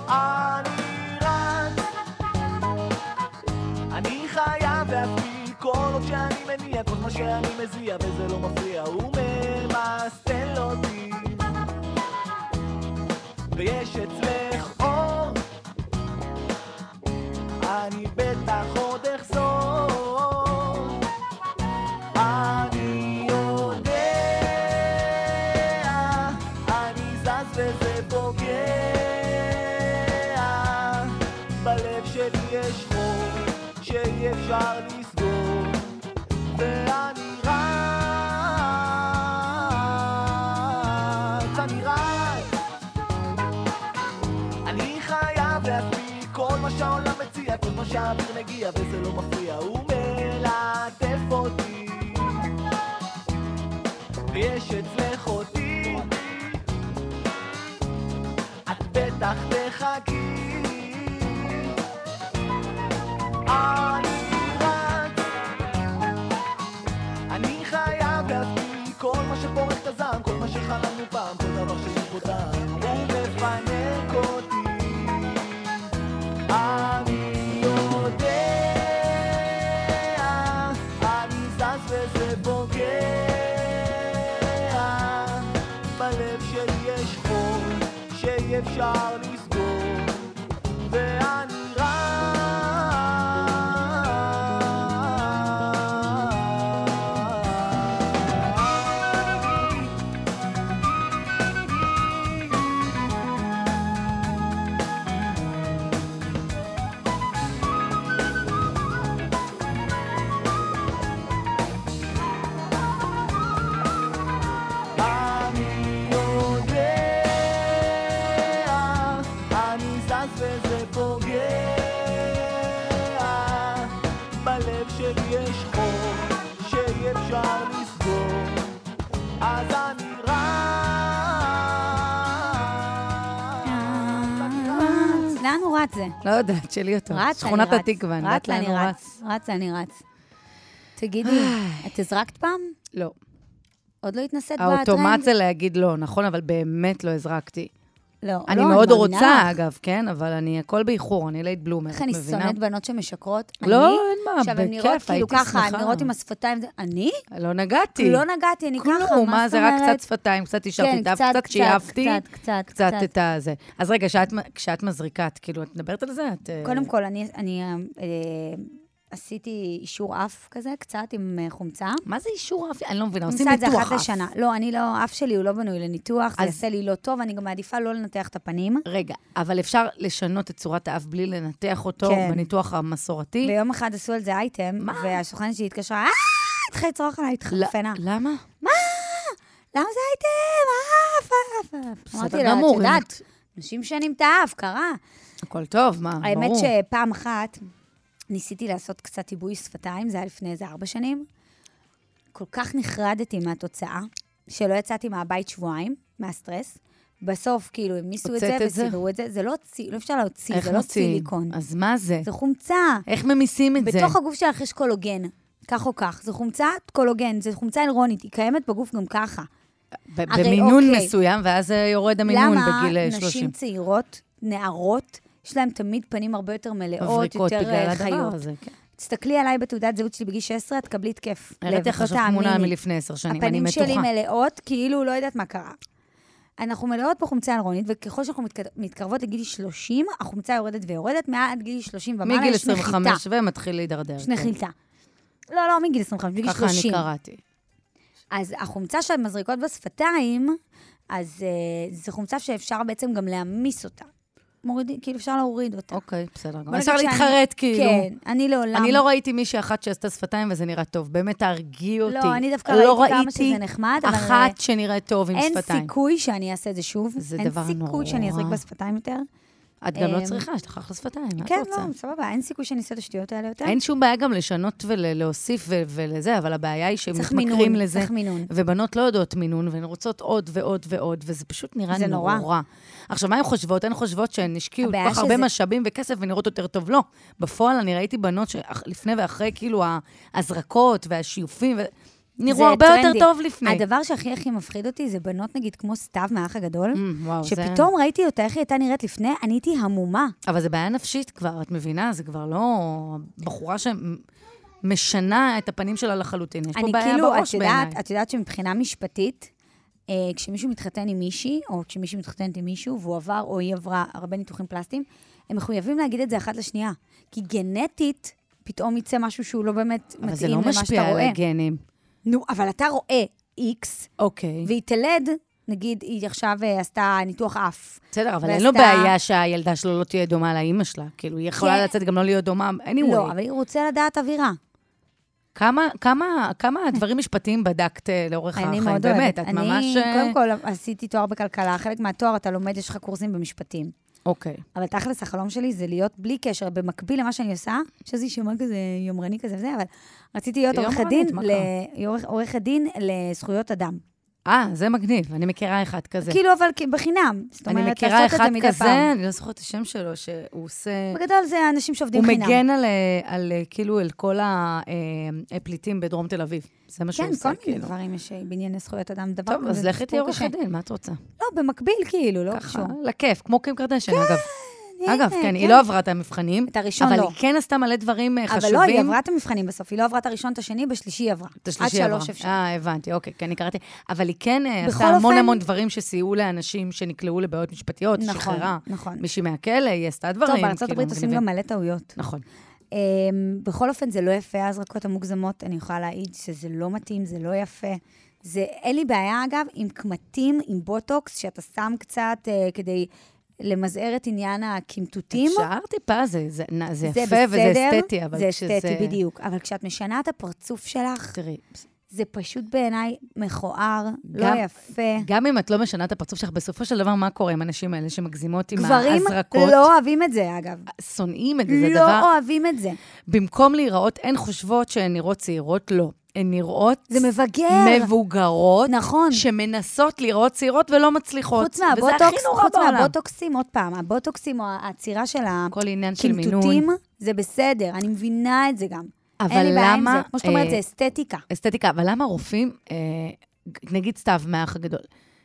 אני רץ. אני חייב להספיק כל עוד שאני מניע כל מה שאני מזיע וזה לא מפריע הוא ממסטל אותי. ויש אצלך אור. אני בטח עוד זה? לא יודעת, שלי אותו. רץ, שכונת. התקווה, אני רץ, יודעת לאן אני הוא רץ. רץ. אני רץ. תגידי, את הזרקת פעם? לא. עוד לא התנסית בטרנד? האוטומט זה להגיד לא, נכון, אבל באמת לא הזרקתי. לא, אני לא, מאוד מאמינה רוצה, לך. אגב, כן? אבל אני הכל באיחור, אני לייט בלומר, איך אני? שונאת בנות שמשקרות? לא, אני? אין מה, עכשיו, הן בכיף, נראות כאילו הייתי ככה, הן שמחה. נראות עם השפתיים, זה- אני? לא נגעתי. לא נגעתי, אני ככה, כלום, מה מה זאת זה, רק אומרת? קצת שפתיים, קצת השארתי כן, את האף, קצת, קצת קצת, שיאפתי. קצת, קצת, קצת קצת. את הזה. אז רגע, כשאת- כשאת מזריקה, את כאילו, את מדברת על זה? את, אה, קודם כל, אני, אני אה, עשיתי אישור אף כזה, קצת עם אה, חומצה. מה זה אישור אף? אני לא מבינה, עושים עושה את זה ניתוח אחת אף. לשנה. לא, אני לא, אף שלי הוא לא בנוי לניתוח, זה אז- יעשה לי לא טוב, אני גם מעדיפה לא לנתח את הפנים. רגע, אבל אפשר לשנות את צורת האף בלי לנתח אותו כן. בניתוח המסורתי? ויום אחד עשו על זה אייטם, והסוכנת שלי התקשרה, אה, התחילה לצרוח עליי, התחרפנה. למה? מה? למה זה אייטם? אף, אף, אף. בסדר אמרתי לה, את גמור, אם יודעת, אנשים משנים את האף, קרה. הכל טוב, מה, ברור. האמת שפעם אחת ניסיתי לעשות קצת עיבוי שפתיים, זה היה לפני איזה ארבע שנים. כל כך נחרדתי מהתוצאה, שלא יצאתי מהבית שבועיים, מהסטרס. בסוף, כאילו, הם ניסו את זה זה? וסידרו את זה. זה לא הוציא, לא אפשר להוציא, זה לא? סיליקון. אז מה זה? זה חומצה. איך ממיסים את זה? בתוך הגוף שלך יש קולוגן, כך או כך. זו חומצת קולוגן, זו חומצה אלרונית, היא קיימת בגוף גם ככה. במינון אוקיי. מסוים, ואז אה, יורד המינון בגיל אה, למה 30. נשים צעירות, נערות, יש להן תמיד פנים הרבה יותר מלאות, יותר אה, חיות. הזה, כן. תסתכלי עליי בתעודת זהות שלי בגיל 16, את תקבלי התקף. הראיתי לך עכשיו תמונה. מלפני עשר שנים, אני הפנים שלי. מלאות, כאילו לא יודעת מה קרה. אנחנו מלאות בחומצה אלרונית, וככל שאנחנו מתקד- מתקרבות לגיל 30, החומצה יורדת ויורדת, מעד גיל 30 ומעלה מגיל יש נחיתה. 25 ומתחיל להידרדר. יש כן. נחיתה. לא, לא, מגיל 25, בגיל ככה 30. אני קראתי. אז החומצה שהן מזריקות בשפתיים, אז uh, זו חומצה שאפשר בעצם גם להעמיס אותה. מורידים, כאילו אפשר להוריד אותה. אוקיי, בסדר. אפשר להתחרט, כאילו. כן, אני לעולם... אני לא ראיתי מישהי אחת שעשתה שפתיים וזה נראה טוב. באמת, תרגיעי אותי. לא, אני דווקא לא ראיתי כמה שזה נחמד, אבל... אחת שנראית טוב עם אין שפתיים. סיכוי שאני אעשה את זה שוב. זה אין דבר סיכוי שאני אזריק נורא. בשפתיים יותר. את גם לא אמ, צריכה, יש לך אחלה שפתיים, מה את כן, רוצה? לא, סבבה, אין סיכוי שאני אעשה את השטויות האלה יותר. אין שום בעיה גם לשנות ולהוסיף ולזה, אבל הבעיה היא צריך שמתמכרים מינון, לזה. צריך מינון. ובנות לא יודעות מינון, והן רוצות עוד ועוד ועוד, וזה פשוט נראה זה נורא. נורא. עכשיו, מה הן חושבות? הן חושבות שהן השקיעו כל כך הרבה משאבים וכסף ונראות יותר טוב. לא. בפועל אני ראיתי בנות שלפני ואחרי, כאילו, ההזרקות והשיופים, ו- נראו זה הרבה יותר טרנדי. טוב לפני. הדבר שהכי הכי מפחיד אותי זה בנות, נגיד, כמו סתיו מהאח הגדול, Mm, וואו, זה- שפתאום ראיתי אותה, איך היא הייתה נראית לפני, אני הייתי המומה. אבל זה בעיה נפשית כבר, את מבינה? זה כבר לא בחורה שמשנה את הפנים שלה לחלוטין. יש פה אני בעיה כאילו, בראש את יודעת, בעיניי. את יודעת שמבחינה משפטית, אה, כשמישהו מתחתן עם מישהי, או כשמישהי מתחתנת עם מישהו, והוא עבר או היא עברה הרבה ניתוחים פלסטיים, הם מחויבים להגיד את זה אחת לשנייה. כי גנטית, פתאום יצא משהו שהוא לא באמת אבל זה מתאים לא למה שאתה משפיע על רואה. הגנים. נו, אבל אתה רואה איקס, אוקיי. והיא תלד, נגיד, היא עכשיו אה, עשתה ניתוח אף. בסדר, אבל אין לו בעיה שהילדה שלו לא תהיה דומה לאימא שלה. כאילו, היא יכולה כן. לצאת גם לא להיות דומה, anyway. לא, אבל היא רוצה לדעת אווירה. כמה, כמה, כמה דברים משפטיים בדקת אה, לאורך אני החיים? מאוד באמת, אוהבת. את ממש... אני, אה, קודם כל, עשיתי תואר בכלכלה. חלק מהתואר אתה לומד, יש לך קורסים במשפטים. אוקיי. אבל תכלס, החלום שלי זה להיות בלי קשר, במקביל למה שאני עושה, שזה יישמע כזה יומרני כזה וזה, אבל רציתי להיות עורכת דין, ל- עורכת דין לזכויות אדם. אה, זה מגניב, אני מכירה אחד כזה. כאילו, אבל בחינם. זאת אני אומרת, מכירה לעשות את אחד זה מדי כזה, פעם. אני לא זוכרת את השם שלו, שהוא עושה... בגדול זה אנשים שעובדים הוא חינם. מגן על, אה, על, אה, כאילו, על כל הפליטים בדרום תל אביב. זה מה שהוא כן, עושה, כל מיני כאילו. דברים יש בענייני זכויות אדם. דבר טוב, אז כזה, לכי סיפור עורכת. דין, מה את רוצה? לא, במקביל, כאילו, לא ככה, קשור. לכיף, כמו קים קרדשן, אגב. הנה, אגב, כן, היא כן. לא עברה את המבחנים. את הראשון אבל לא. היא כן עשתה מלא דברים אה, אבל חשובים. לא, היא עברה את המבחנים בסוף. היא לא עברה את הראשון, את השני, בשלישי היא עברה. את השלישי עד עברה. שלוש אפשר. אה, הבנתי, אוקיי, כן, אני קראתי. אבל היא כן אה, עשתה המון אופן- המון דברים שסייעו לאנשים שנקלעו לבעיות משפטיות, נכון, שחררה נכון. מישהי מהכלא, היא עשתה דברים. טוב, בארצות כאילו, הברית עושים. גם מלא טעויות. נכון. Um, בכל אופן, זה לא יפה, ההזרקות המוגזמות. אני יכולה להעיד שזה לא מתאים, זה לא יפה. זה, אין לי בעיה, אגב, עם קמטים, עם בוטוקס, שאתה שם קצת uh, כדי למזער את עניין הקמטוטים. אפשר טיפה, זה, זה, זה זה יפה וזה בסדר, אסתטי, אבל זה כשזה... אסתטי, בדיוק. אבל כשאת משנה את הפרצוף שלך, תראי, זה פשוט בעיניי מכוער, לא גם- יפה. גם אם את לא משנה את הפרצוף שלך, בסופו של דבר, מה קורה עם הנשים האלה שמגזימות עם גברים ההזרקות? לא אוהבים את זה, אגב. שונאים את זה, זה לא דבר... אוהבים את זה. במקום להיראות, הן חושבות שהן נראות צעירות, לא. הן נראות... זה מבגר. מבוגרות. נכון. שמנסות לראות צעירות ולא מצליחות. חוץ וזה הכי מהבוטוקס, נורא חוץ בעולם. מהבוטוקסים, עוד פעם, הבוטוקסים או העצירה של. הקלטותים, זה בסדר, אני מבינה את זה גם. אבל אין לי בעיה עם למה, זה. כמו שאת אומרת, אה, זה אסתטיקה. אסתטיקה, אבל למה רופאים, אה, נגיד סתיו מהאח הגדול,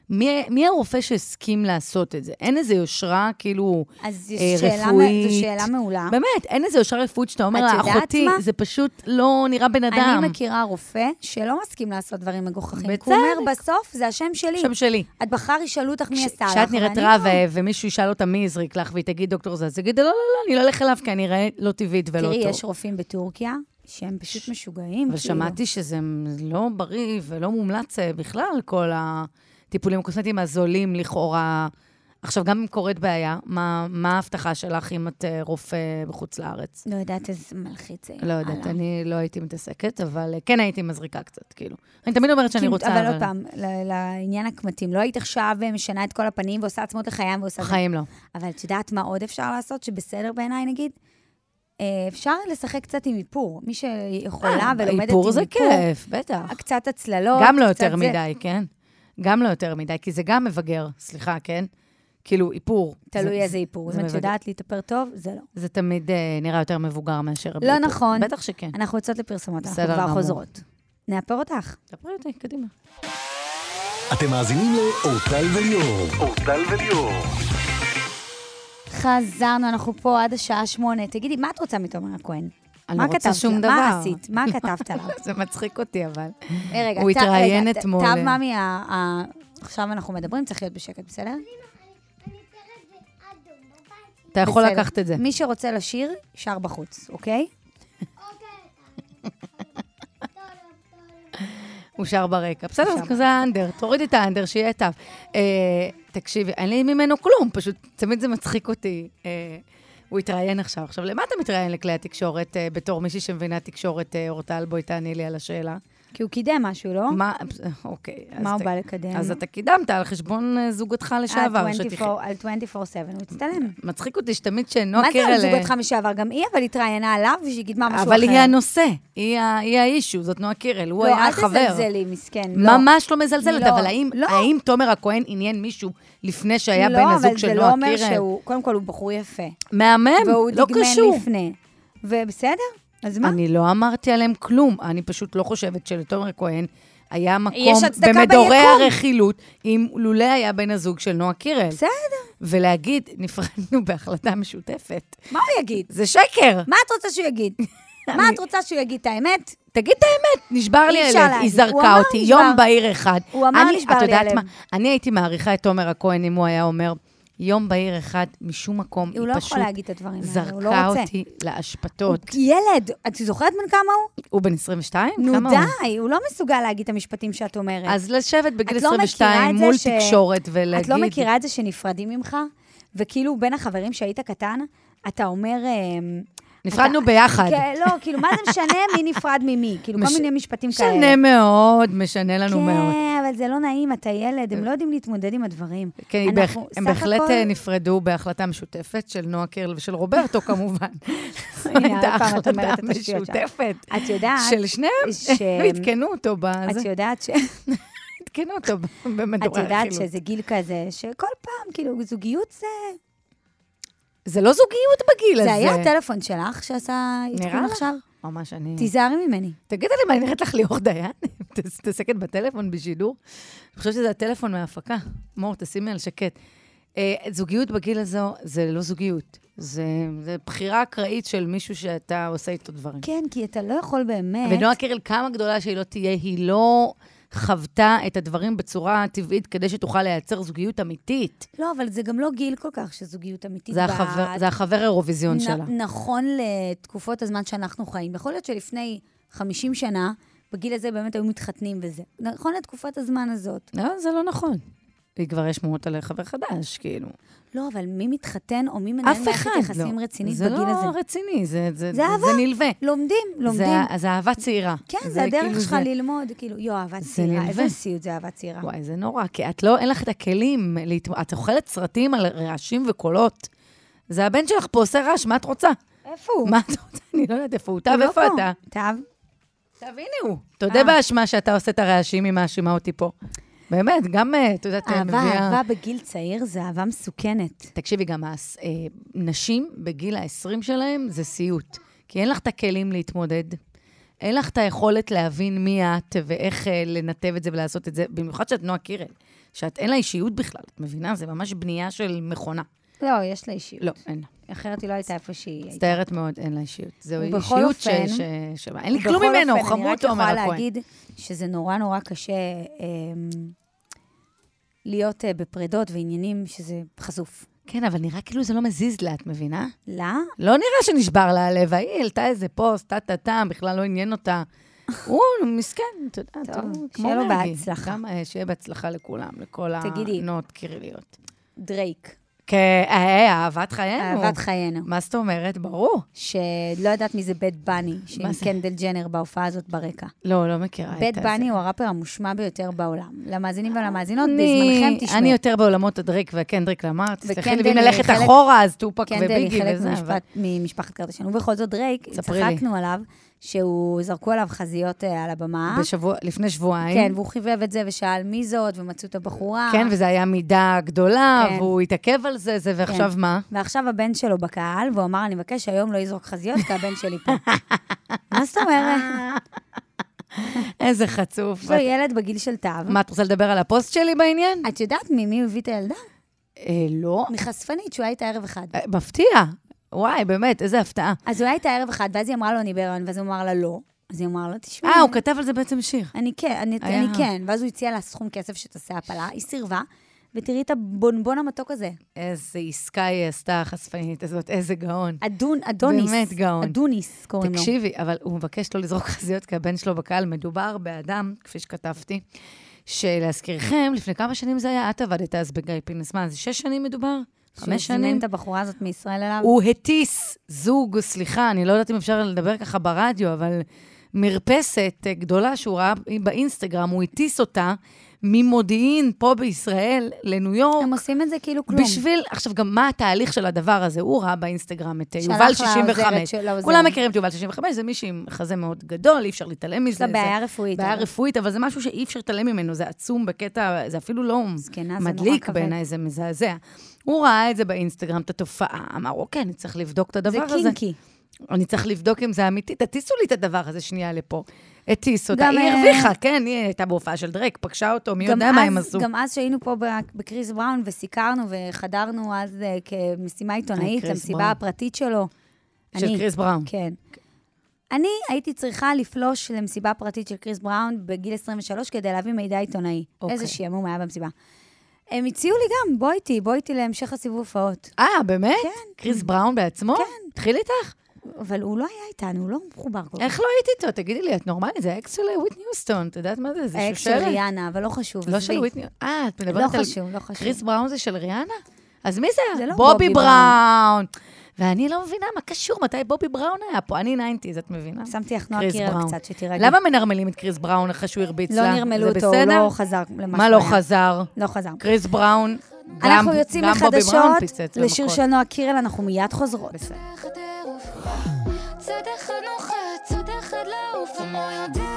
מי, מי הרופא שהסכים לעשות את זה? אין איזו יושרה, כאילו, אז אה, שאלה, רפואית. זו שאלה מעולה. באמת, אין איזו יושרה רפואית שאתה אומר לה, אחותי, מה? זה פשוט לא נראה בן אדם. אני מכירה רופא שלא מסכים לעשות דברים מגוחכים. כי בצדק. הוא אומר, בסוף זה השם שלי. שם שלי. את בחר ישאלו אותך מי עשה לך. כשאת נראית ואני רע לא. ו- ומישהו ישאל אותה מי הזריק לך, והיא תגיד דוקטור זה, אז תגיד, לא, לא, לא, אני לא אלך אליו, כי אני אראה לא טבעית ולא תראי, טוב. יש רופאים בטורקיה שהם פשוט משוגעים. כאילו. שמעתי שזה לא בריא ולא מומלץ אה, בכלל, כל הטיפולים הקוסמטיים הזולים לכאורה. עכשיו, גם אם קורית בעיה, מה, מה ההבטחה שלך אם את אה, רופא בחוץ לארץ? לא יודעת איזה מלחיץ זה. לא יודעת, הלאה. אני לא הייתי מתעסקת, אבל אה, כן הייתי מזריקה קצת, כאילו. אני תמיד אומרת שאני רוצה, אבל עוד פעם, לעניין הקמטים, לא היית עכשיו משנה את כל הפנים ועושה עצמות לחיים ועושה... זה. בחיים לא. אבל את יודעת מה עוד אפשר לעשות, שבסדר בעיניי, נגיד? אה, אפשר לשחק קצת עם איפור. מי שיכולה אה, ולומדת עם איפור זה איפור. כיף, בטח. קצת הצללות. גם לא יותר זה. מדי, כן? גם לא יותר מדי, כי זה גם מבגר, סליחה, כן? כאילו, איפור. תלוי זה- איזה זה- איפור. אם את. יודעת להתאפר טוב, זה לא. זה תמיד אה, נראה יותר מבוגר מאשר לא איפור. נכון. בטח שכן. אנחנו יוצאות לפרסומות, אנחנו כבר. חוזרות. נאפר אותך. דברי אותי, קדימה. אתם מאזינים לאורטל וליאור. אורטל וליאור. חזרנו, אנחנו פה עד השעה שמונה. תגידי, מה את רוצה מתומר הכהן? אני לא רוצה שום? דבר. מה עשית? מה כתבת עליו? זה מצחיק אותי, אבל. אה, רגע, הוא התראיין אתמול. תו ממי, עכשיו אנחנו מדברים, צריך להיות בשקט, בסדר? אתה יכול. לקחת את זה. מי שרוצה לשיר, שר בחוץ, אוקיי? הוא שר ברקע. בסדר, זה האנדר. תורידי את האנדר, שיהיה טוב. אה, תקשיבי, אין לי ממנו כלום, פשוט תמיד זה מצחיק אותי. הוא התראיין עכשיו. עכשיו, למה אתה מתראיין לכלי התקשורת אה, בתור מישהי שמבינה תקשורת, אה, אורטל? בואי תעני לי על השאלה. כי הוא קידם משהו, לא? מה, אוקיי. מה הוא בא לקדם? אז אתה קידמת על חשבון אה, זוגתך לשעבר. על שתחיה. 24 על 24/7, הוא הצטלם. מצחיק אותי שתמיד שנועה מה זה. על זוגתך משעבר? גם היא, אבל התראיינה עליו, ושהיא קידמה משהו אחר. אבל היא הנושא, היא האישו, זאת נועה קירל, הוא לא, היה אל חבר. תזלזלי, מסכן. לא. ממש לא מזלזלת, לא, אבל האם, לא. תומר הכהן עניין מישהו לפני שהיה לא, בן הזוג אבל של זה נועה לא אומר קירל? שהוא, קודם כל הוא בחור יפה. מהמם, והוא לא דגמן קשור. לפני. ובסדר, אז מה? אני לא אמרתי עליהם כלום, אני פשוט לא חושבת שלתומר הכהן היה מקום במדורי ביקום. הרכילות, אם לולא היה בן הזוג של נועה קירל. בסדר. ולהגיד, נפרדנו בהחלטה משותפת. מה הוא יגיד? זה שקר. מה את רוצה שהוא יגיד? מה את רוצה שהוא יגיד? את האמת? תגיד את האמת, נשבר לי הלב. היא זרקה אותי. יום בהיר אחד. הוא אמר, נשבר את לי יודעת הלב. מה? אני הייתי מעריכה את תומר הכהן אם הוא היה אומר, יום בהיר אחד, משום מקום, הוא היא לא פשוט יכול להגיד את הדברים האלה, הוא לא זרקה. אותי לאשפתות. הוא ילד, את זוכרת בן כמה הוא? הוא בן 22? נו כמה הוא? די, הוא לא מסוגל להגיד את המשפטים שאת אומרת. אז לשבת בגיל את לא מכירה 22 את זה מול ש- תקשורת ולהגיד... את לא מכירה את זה שנפרדים ממך, וכאילו בין החברים שהיית קטן, אתה אומר... נפרדנו ביחד. כן, לא, כאילו, מה זה משנה מי נפרד ממי? כאילו, כל מיני משפטים כאלה. משנה מאוד, משנה לנו מאוד. כן, אבל זה לא נעים, אתה ילד, הם לא יודעים להתמודד עם הדברים. כן, הם בהחלט אה, נפרדו בהחלטה משותפת של נועה קירל ושל רוברטו, כמובן. הייתה את החלטה את. משותפת. את יודעת... של שניהם, ש- עדכנו אותו בזה. את יודעת ש... עדכנו אותו את במדורי יודעת הרכילות. שזה גיל כזה, שכל פעם, כאילו, זוגיות זה... זה לא זוגיות בגיל הזה. זה היה הטלפון שלך שעשה עדכון? עכשיו? ממש אני... תיזהרי ממני. תגידי לי, מה, אני נראית לך ליאור דיין? מתעסקת בטלפון בשידור? אני חושבת שזה הטלפון מההפקה. מור, תשימי על שקט. אה, זוגיות בגיל הזו זה לא זוגיות. זה, זה בחירה אקראית של מישהו שאתה עושה איתו דברים. כן, כי אתה לא יכול באמת... ונועה קירל, כמה גדולה שהיא לא תהיה, היא לא חוותה את הדברים בצורה טבעית כדי שתוכל לייצר זוגיות אמיתית. לא, אבל זה גם לא גיל כל כך שזוגיות אמיתית. זה ב- החבר, זה החבר אירוויזיון נ- שלה. נכון לתקופות הזמן שאנחנו חיים. יכול להיות שלפני 50 שנה, בגיל הזה באמת היו מתחתנים וזה. נכון לתקופת הזמן הזאת. לא, זה לא נכון. היא כבר יש שמועות על חבר חדש, כאילו. לא, אבל מי מתחתן או מי מנהל מערכת יחסים לא. רצינית זה בגיל לא הזה? רציני, זה, זה, זה אהבה. זה נלווה. לומדים, לומדים. זה, זה אהבה צעירה. כן, זה הדרך כאילו שלך זה- ללמוד, כאילו, יו, אהבת זה צעירה, נלווה. איזה סיוט זה אהבת צעירה. וואי, זה נורא, כי את לא, אין לך את הכלים. להתמ... את אוכלת סרטים על רעשים וקולות. זה הבן שלך פה עושה רעש, מה את רוצה? איפה הוא? מה את רוצה? אני לא יודעת איפה הוא. הוא לא איפה פה. אתה? טב? טב, הנה הוא. תודה אה. באשמה שאתה עושה את הרעשים היא מאשימה אותי פה. באמת, גם, אה, את יודעת, אהבה, מביאה... אהבה בגיל צעיר זה אהבה מסוכנת. תקשיבי, גם הס- אה, נשים בגיל ה-20 שלהם זה סיוט. כי אין לך את הכלים להתמודד. אין לך את היכולת להבין מי את ואיך אה, לנתב את זה ולעשות את זה, במיוחד שאת נועה קירל, שאת אין לה אישיות בכלל, את מבינה? זה ממש בנייה של מכונה. לא, יש לה אישיות. לא, אין לה. אחרת היא לא הייתה איפה שהיא הייתה. מצטערת מאוד, אין לה אישיות. זו אישיות ש... אופן- ש... ש... אין לי כלום בכל ממנו, אופן, חמוד, אני רק יכולה הכהן. להגיד שזה נורא נורא קשה אמ, להיות אה, בפרדות ועניינים שזה חשוף. כן, אבל נראה כאילו זה לא מזיז לה, את מבינה? לא? לא נראה שנשבר לה הלב, ההיא העלתה איזה פוסט, טה-טה-טה, בכלל לא עניין אותה. הוא מסכן, אתה יודע, טוב, שיהיה לו. בהצלחה. אה, שיהיה בהצלחה לכולם, לכל. הנות קיריליות. דרייק, כן, אה, אהבת חיינו. אהבת חיינו. מה זאת אומרת? ברור. שלא יודעת מי זה בד בני, שעם זה? קנדל ג'נר בהופעה הזאת ברקע. לא, לא מכירה את בד הזה. בני הוא הראפר המושמע ביותר בעולם. למאזינים ולמאזינות, בזמנכם תשמעו. אני יותר בעולמות הדרייק והקנדריק למר, תסלחי לי, ואם היא חלק- אחורה, אז טופק קנדל היא וביגי חלק וזה, אבל... ממשפט- ממשפחת קרדשן. ובכל זאת דרייק. צחקנו עליו, שהוא, זרקו עליו חזיות אה, על הבמה. בשבוע, לפני שבועיים. כן, והוא חיבב את זה ושאל מי זאת, ומצאו את הבחורה. כן, וזו הייתה מידה גדולה, כן. והוא התעכב על זה, זה, ועכשיו כן. מה? ועכשיו הבן שלו בקהל, והוא אמר, אני מבקש שהיום לא יזרוק חזיות, כי הבן שלי פה. מה זאת אומרת? איזה חצוף. יש לו ילד בגיל של תו. מה, את רוצה לדבר על הפוסט שלי בעניין? את יודעת ממי הביא את הילדה? אה, לא. מחשפנית, שהוא היה איתה ערב אחד. אה, מפתיע. וואי, באמת, איזה הפתעה. אז הוא היה איתה ערב אחד, ואז היא אמרה לו, אני בהיריון, ואז הוא אמר לה, לא. אז היא אמרה לו, תשמעי. אה, הוא כתב על זה בעצם שיר. אני כן, אני. אני כן. ואז הוא הציע לה סכום כסף שתעשה הפלה, היא סירבה, ותראי את הבונבון המתוק הזה. איזה עסקה היא עשתה, החשפנית הזאת, איזה גאון. אדון, אדוניס. באמת גאון. אדוניס קוראים לו. תקשיבי, אבל הוא מבקש לא לזרוק חזיות, כי הבן שלו בקהל מדובר באדם, כפי שכתבתי, שלהזכירכם, לפני כמה שנים זה היה, את עבדת אז בגיא פינס. מה, זה שש שנים מדובר? חמש שהוא זימן שנים? את הבחורה הזאת מישראל אליו. הוא הטיס זוג, סליחה, אני לא יודעת אם אפשר לדבר ככה ברדיו, אבל מרפסת אה, גדולה שהוא ראה באינסטגרם, הוא הטיס אותה ממודיעין פה בישראל לניו יורק. הם עושים את זה כאילו כלום. בשביל, עכשיו גם מה התהליך של הדבר הזה? הוא ראה באינסטגרם את אה, יובל לעוזרת 65. של העוזרת. כולם מכירים את יובל 65, זה מישהי עם חזה מאוד גדול, אי אפשר להתעלם מזה. זה- בעיה רפואית, בעיה אבל. רפואית, אבל זה משהו שאי אפשר להתעלם ממנו, זה עצום בקטע, זה אפילו לא מדליק. בעיניי, זה מזעזע. הוא ראה את זה באינסטגרם, את התופעה, אמר, אוקיי, אני צריך לבדוק את הדבר זה הזה. קינקי. אני צריך לבדוק אם זה אמיתי, תטיסו לי את הדבר הזה שנייה לפה. הטיס אותה, היא אה, הרוויחה, כן, היא הייתה בהופעה של דרק, פגשה אותו, מי יודע מה אז- הם עשו. גם אז שהיינו פה בקריס בראון וסיקרנו וחדרנו אז אה, כמשימה עיתונאית למסיבה בראון. הפרטית שלו. של אני- קריס בראון. כן. אני הייתי צריכה לפלוש למסיבה פרטית של קריס בראון בגיל 23 כדי להביא מידע עיתונאי. אוקיי. איזה שעמום היה במסיבה. הם הציעו לי גם, בוא איתי, בוא איתי להמשך הסיבוב הופעות. אה, באמת? כן. קריס בראון בעצמו? כן. התחיל איתך? אבל הוא לא היה איתנו, הוא לא מחובר כל כך. איך לא הייתי איתו? תגידי לי, את נורמלית? זה האקס של וויטני יוסטון, את יודעת מה זה? זה האקס של? ריאנה, אבל לא חשוב. לא. של וויטני... אה, את לא מדברת על... חשוב, לא חשוב. קריס בראון זה של ריאנה? אז מי זה? זה לא בובי בובי בראון. ואני לא מבינה מה קשור, מתי בובי בראון היה פה? אני 90's, את מבינה? שמתי לך נועה קירל. קצת, שתירגעי. למה מנרמלים את קריס בראון אחרי שהוא הרביץ לה? לא נרמלו אותו, הוא בסדר? לא חזר למה מה לא. חזר? לא חזר. קריס בראון, גם בובי בראון פיצץ לשיר. של נועה קירל, אנחנו מיד חוזרות. צד אחד נוחת, צד אחד לעוף, הוא לא יודע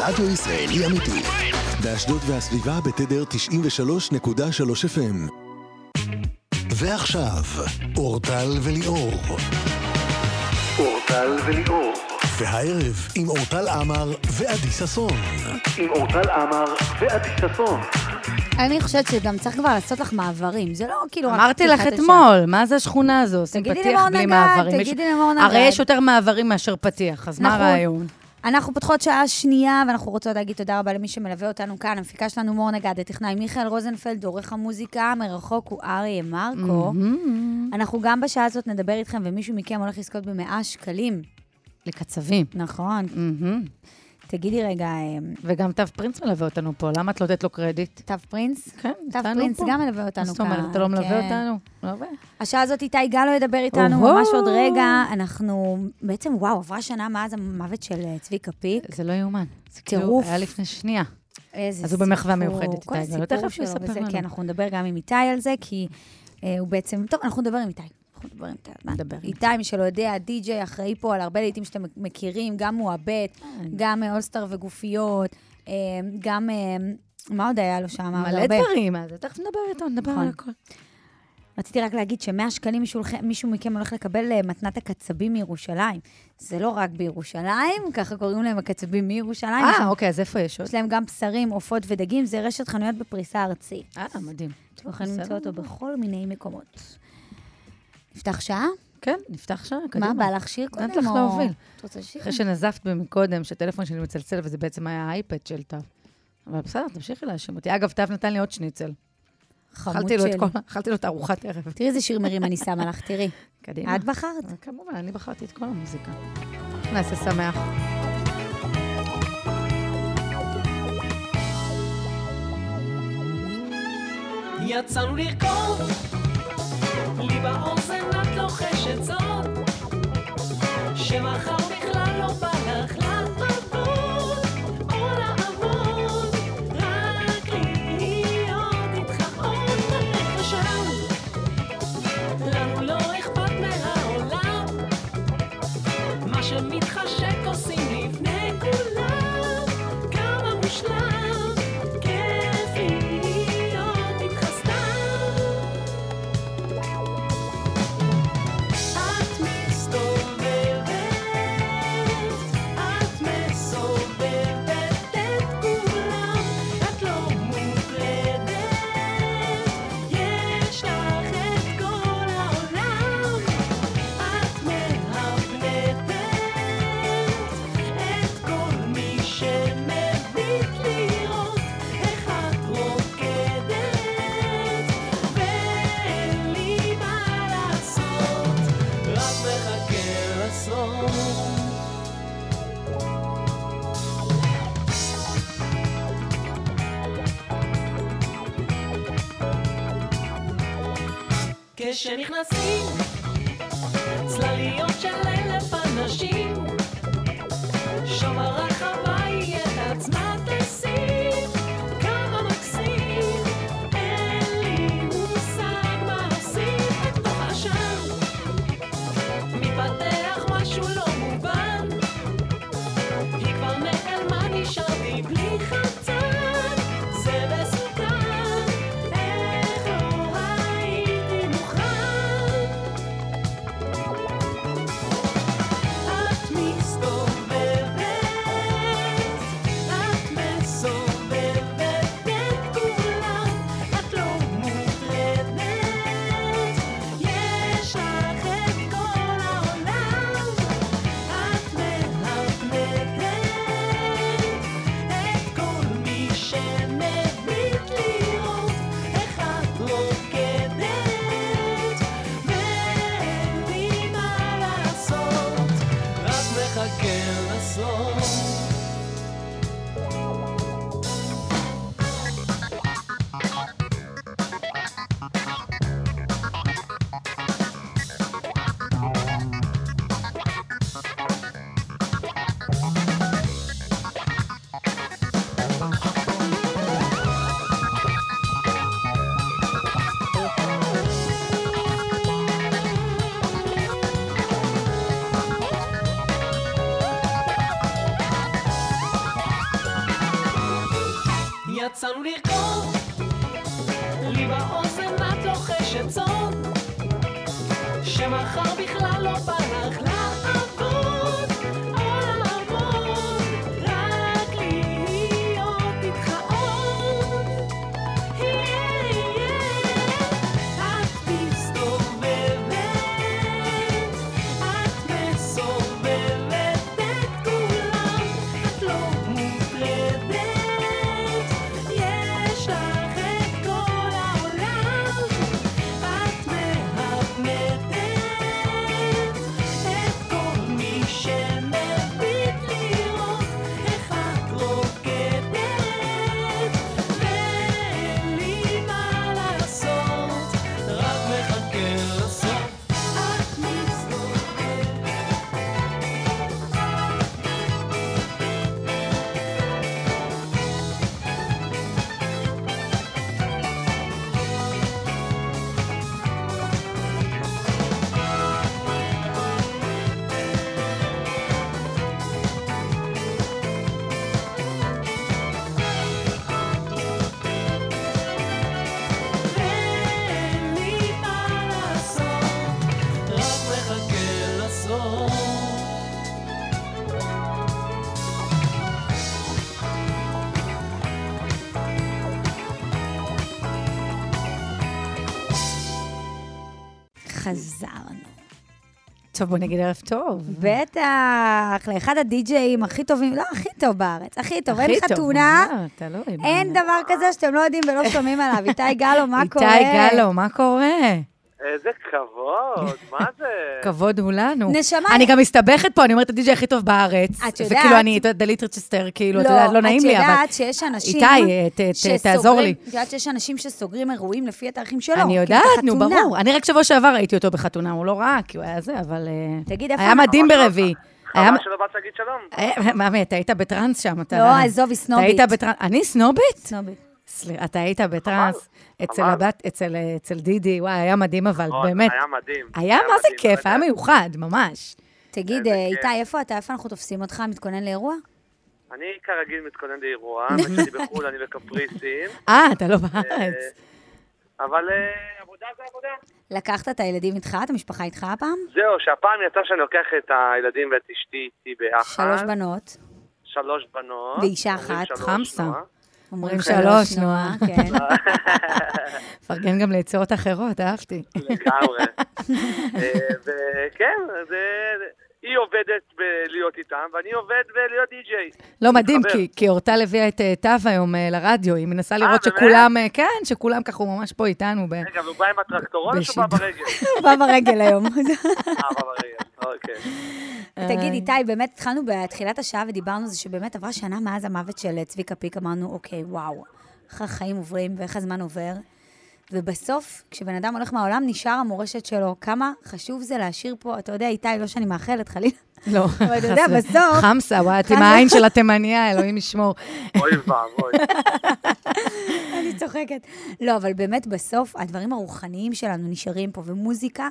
רדיו ישראלי אמיתי. באשדוד והסביבה בתדר 93.3 FM. ועכשיו, אורטל וליאור. אורטל וליאור. והערב עם אורטל עמר ועדי ששון. עם אורטל עמר ועדי ששון. אני חושבת שגם צריך כבר לעשות לך מעברים, זה לא כאילו... אמרתי לך אתמול, מה זה השכונה הזו? עושים פתיח בלי מעברים. תגידי למור הרי נגד. יש יותר מעברים מאשר פתיח, אז מה. הרעיון? אנחנו פותחות שעה שנייה, ואנחנו רוצות להגיד תודה רבה למי שמלווה אותנו כאן. המפיקה שלנו מור נגד, הטכנאי מיכאל רוזנפלד, עורך המוזיקה, מרחוק הוא אריה מרקו. אנחנו גם בשעה הזאת נדבר איתכם, ומישהו מכם הולך לזכות במאה שקלים. לקצבים. נכון. תגידי רגע... אה, וגם תו פרינס מלווה אותנו פה, למה את לא נותנת לו קרדיט? תו פרינס? כן, תו פרינס. גם מלווה אותנו כאן. זאת אומרת, אתה לא מלווה כן. אותנו? לא מלווה. השעה הזאת איתי גלו ידבר איתנו. ממש עוד רגע. אנחנו, בעצם, וואו, עברה שנה מאז המוות של אה, צביקה פיק. זה לא יאומן. זה כאילו. היה לפני שנייה. איזה אז הוא במחווה סיפור, מיוחדת, איתי גלו. תכף שלו יספר לנו. כן, אנחנו נדבר גם עם איתי על זה, כי אה, הוא בעצם... טוב, אנחנו נדבר עם איתי. אנחנו עם איתי. מה? נדבר איתי, מי שלא יודע, די-ג'יי אחראי פה על הרבה לעיתים שאתם מכירים, גם מועבט, גם אה, אולסטאר וגופיות, אה, גם... אה, מה עוד היה לו שם? מלא. דברים, אז תכף נדבר איתו, נדבר נכון. על הכל. רציתי רק להגיד ש-100 שקלים מישהו, מישהו מכם הולך לקבל מתנת הקצבים מירושלים. זה לא רק בירושלים, ככה קוראים להם הקצבים מירושלים. אה, אוקיי, אז איפה יש עוד? יש להם גם בשרים, עופות ודגים, זה רשת חנויות בפריסה ארצית. אה, מדהים. אתם יכולים. למצוא אותו בכל מיני מקומות. נפתח שעה? כן, נפתח שעה, קדימה. מה, בא לך שיר נתת קודם? לך או- להוביל. את רוצה שיר? אחרי שנזפת בי מקודם, שהטלפון שלי מצלצל, וזה בעצם היה האייפד של תו. אבל בסדר, תמשיכי להאשים אותי. אגב, תו נתן לי עוד שניצל. חמוד אכלתי לו את שלי. כל- אכלתי לו את ארוחת ערב. תראי איזה שיר מרים אני שמה לך, תראי. קדימה. את בחרת? כמובן, אני בחרתי את כל המוזיקה. נעשה שמח. יצאנו לרקוד, לי באוזן את לוחשת זאת, כשנכנסים טוב, בוא נגיד ערב טוב. בטח, לאחד הדי-ג'אים הכי טובים, לא הכי טוב בארץ, הכי טוב. אין חתונה. אין דבר כזה שאתם לא יודעים ולא שומעים עליו. איתי גלו, מה קורה? איתי גלו, מה קורה? איזה כבוד, מה זה? כבוד הוא לנו. נשמה- אני גם מסתבכת פה, אני אומרת, הדי-ג'יי הכי טוב בארץ. את יודעת- וכאילו, אני, אתה יודע, דלית ריצ'סטר, כאילו, אתה יודע, לא נעים לי, אבל... את יודעת שיש אנשים... איתי, שסוגרים- תעזור לי. את יודעת שיש אנשים שסוגרים אירועים לפי התאריכים שלו. אני כאילו, יודעת, את נו. ברור. אני רק שבוע שעבר ראיתי אותו בחתונה, הוא לא רע, כי הוא היה זה, אבל... אה, תגיד, איפה היה? מדהים ברביעי. חבל שלא באת להגיד שלום. אה, ממי, אתה היית בטראנס שם, אתה... לא, עזוב, היא סנובית. אתה היית בטראנס... אני סנובית? סנובית. סליחה, אתה היית בטראנס אצל. הבת, אצל אצל דידי, וואי, היה מדהים, אבל נכון, באמת. היה מדהים. היה מה זה כיף, היה מיוחד, ממש. תגיד, אה. איתי, איפה אתה? איפה אנחנו תופסים אותך? מתכונן לאירוע? אני כרגיל מתכונן לאירוע, כשאני בחו"ל אני בקפריסין, אה, אתה לא בארץ. אבל אה, עבודה זה עבודה. לקחת את הילדים איתך, את המשפחה איתך הפעם? זהו, שהפעם יצא שאני לוקח את הילדים ואת אשתי איתי ביחד. שלוש בנות. שלוש בנות. ואישה אחת. חמסה. אומרים שלוש, נועה. כן. פרגן גם ליצירות אחרות, אהבתי. לגמרי. אה, וכן, זה- היא עובדת בלהיות איתם, ואני עובד בלהיות די-ג'יי. לא, מדהים. כי- כי אורטל הביאה את אה, תו היום אה, לרדיו, היא מנסה לראות? שכולם, כן, שכולם ככה, הוא ממש פה איתנו. ב- רגע, והוא בא עם הטרקטורון או שהוא בא. ברגל? הוא בא ברגל היום. אה, בא ברגל, אוקיי. תגיד, איתי, באמת התחלנו בתחילת השעה ודיברנו על זה שבאמת עברה שנה מאז המוות של צביקה פיק, אמרנו, אוקיי, וואו, איך החיים עוברים ואיך הזמן עובר. ובסוף, כשבן אדם הולך מהעולם, נשאר המורשת שלו. כמה חשוב זה להשאיר פה, אתה יודע, איתי, לא שאני מאחלת, חלילה. לא, אבל אתה יודע, חס ו- בסוף... חמסה, וואי, את עם העין של התימניה, אלוהים ישמור. אוי ואבוי. אני צוחקת. לא, אבל באמת, בסוף, הדברים הרוחניים שלנו נשארים פה, ומוזיקה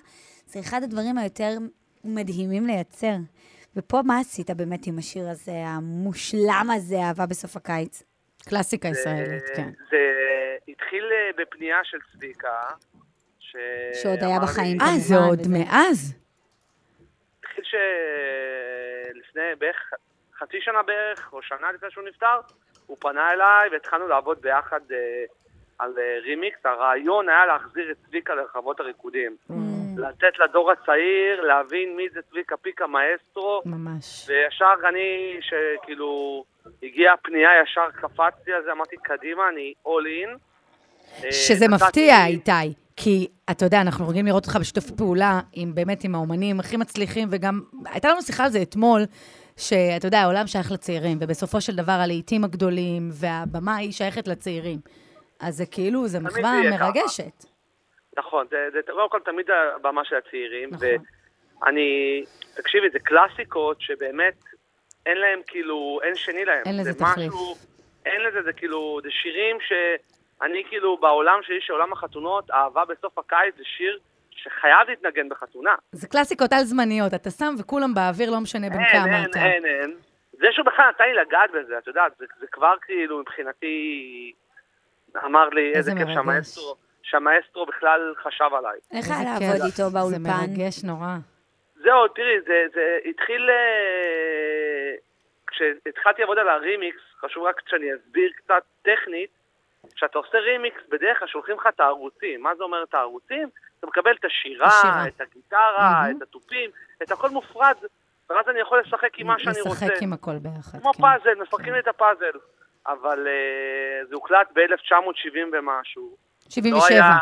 זה אחד הדברים היותר מדהימים לייצר. ופה, מה עשית באמת עם השיר הזה, המושלם הזה, אהבה בסוף הקיץ? קלאסיקה ישראלית, כן. זה התחיל אה, בפנייה של צביקה, ש... שעוד היה בחיים, אה, זה עוד מאז? התחיל שלפני בערך חצי שנה בערך, או שנה לפני שהוא נפטר, הוא פנה אליי והתחלנו לעבוד ביחד אה, על אה, רימיקס. הרעיון היה להחזיר את צביקה לרחבות הריקודים. Mm. לתת לדור הצעיר להבין מי זה צביקה פיקה מאסטרו. ממש. וישר אני, שכאילו הגיעה הפנייה, ישר קפצתי על זה, אמרתי, קדימה, אני all in. אה, שזה מפתיע, איתי. כי, אתה יודע, אנחנו רגילים לראות אותך בשיתוף פעולה עם, באמת, עם האומנים הכי מצליחים, וגם, הייתה לנו שיחה על זה אתמול, שאתה יודע, העולם שייך לצעירים, ובסופו של דבר הלהיטים הגדולים, והבמה היא שייכת לצעירים. אז זה כאילו, זה מחווה יהיה ככה. נכון, זה, זה קודם כל תמיד הבמה של הצעירים, נכון. ואני, תקשיבי, זה קלאסיקות שבאמת אין להם כאילו, אין שני להם. אין לזה זה תחליף. משהו, אין לזה, זה כאילו, זה שירים שאני כאילו בעולם שלי, של עולם החתונות, אהבה בסוף הקיץ זה שיר שחייב להתנגן בחתונה. זה קלאסיקות על-זמניות, אתה שם וכולם באוויר, לא משנה בין אין, כמה אין, אתה. אין, אין. זה שהוא בכלל נתן לי לגעת בזה, את יודעת, זה, זה כבר כאילו מבחינתי אמר לי איזה איזה כיף מרגש. שהמאסטרו, שהמאסטרו בכלל חשב עליי. איך היה. לעבוד איתו זה באולפן? מרגש נורא. זהו, תראי, זה, זה התחיל... אה, כשהתחלתי לעבוד על הרימיקס, חשוב רק שאני אסביר קצת טכנית, כשאתה עושה רימיקס, בדרך כלל שולחים לך את הערוצים. מה זה אומר את הערוצים? אתה מקבל את השירה, השירה. את הגיטרה, מהמם. את התופים, את הכל מופרד, ואז אני יכול לשחק עם מה שאני רוצה. לשחק עם הכל ביחד. כמו כן. פאזל, מפרקים לי את הפאזל. אבל אה, זה הוקלט ב-1970 ומשהו. 77. לא היה...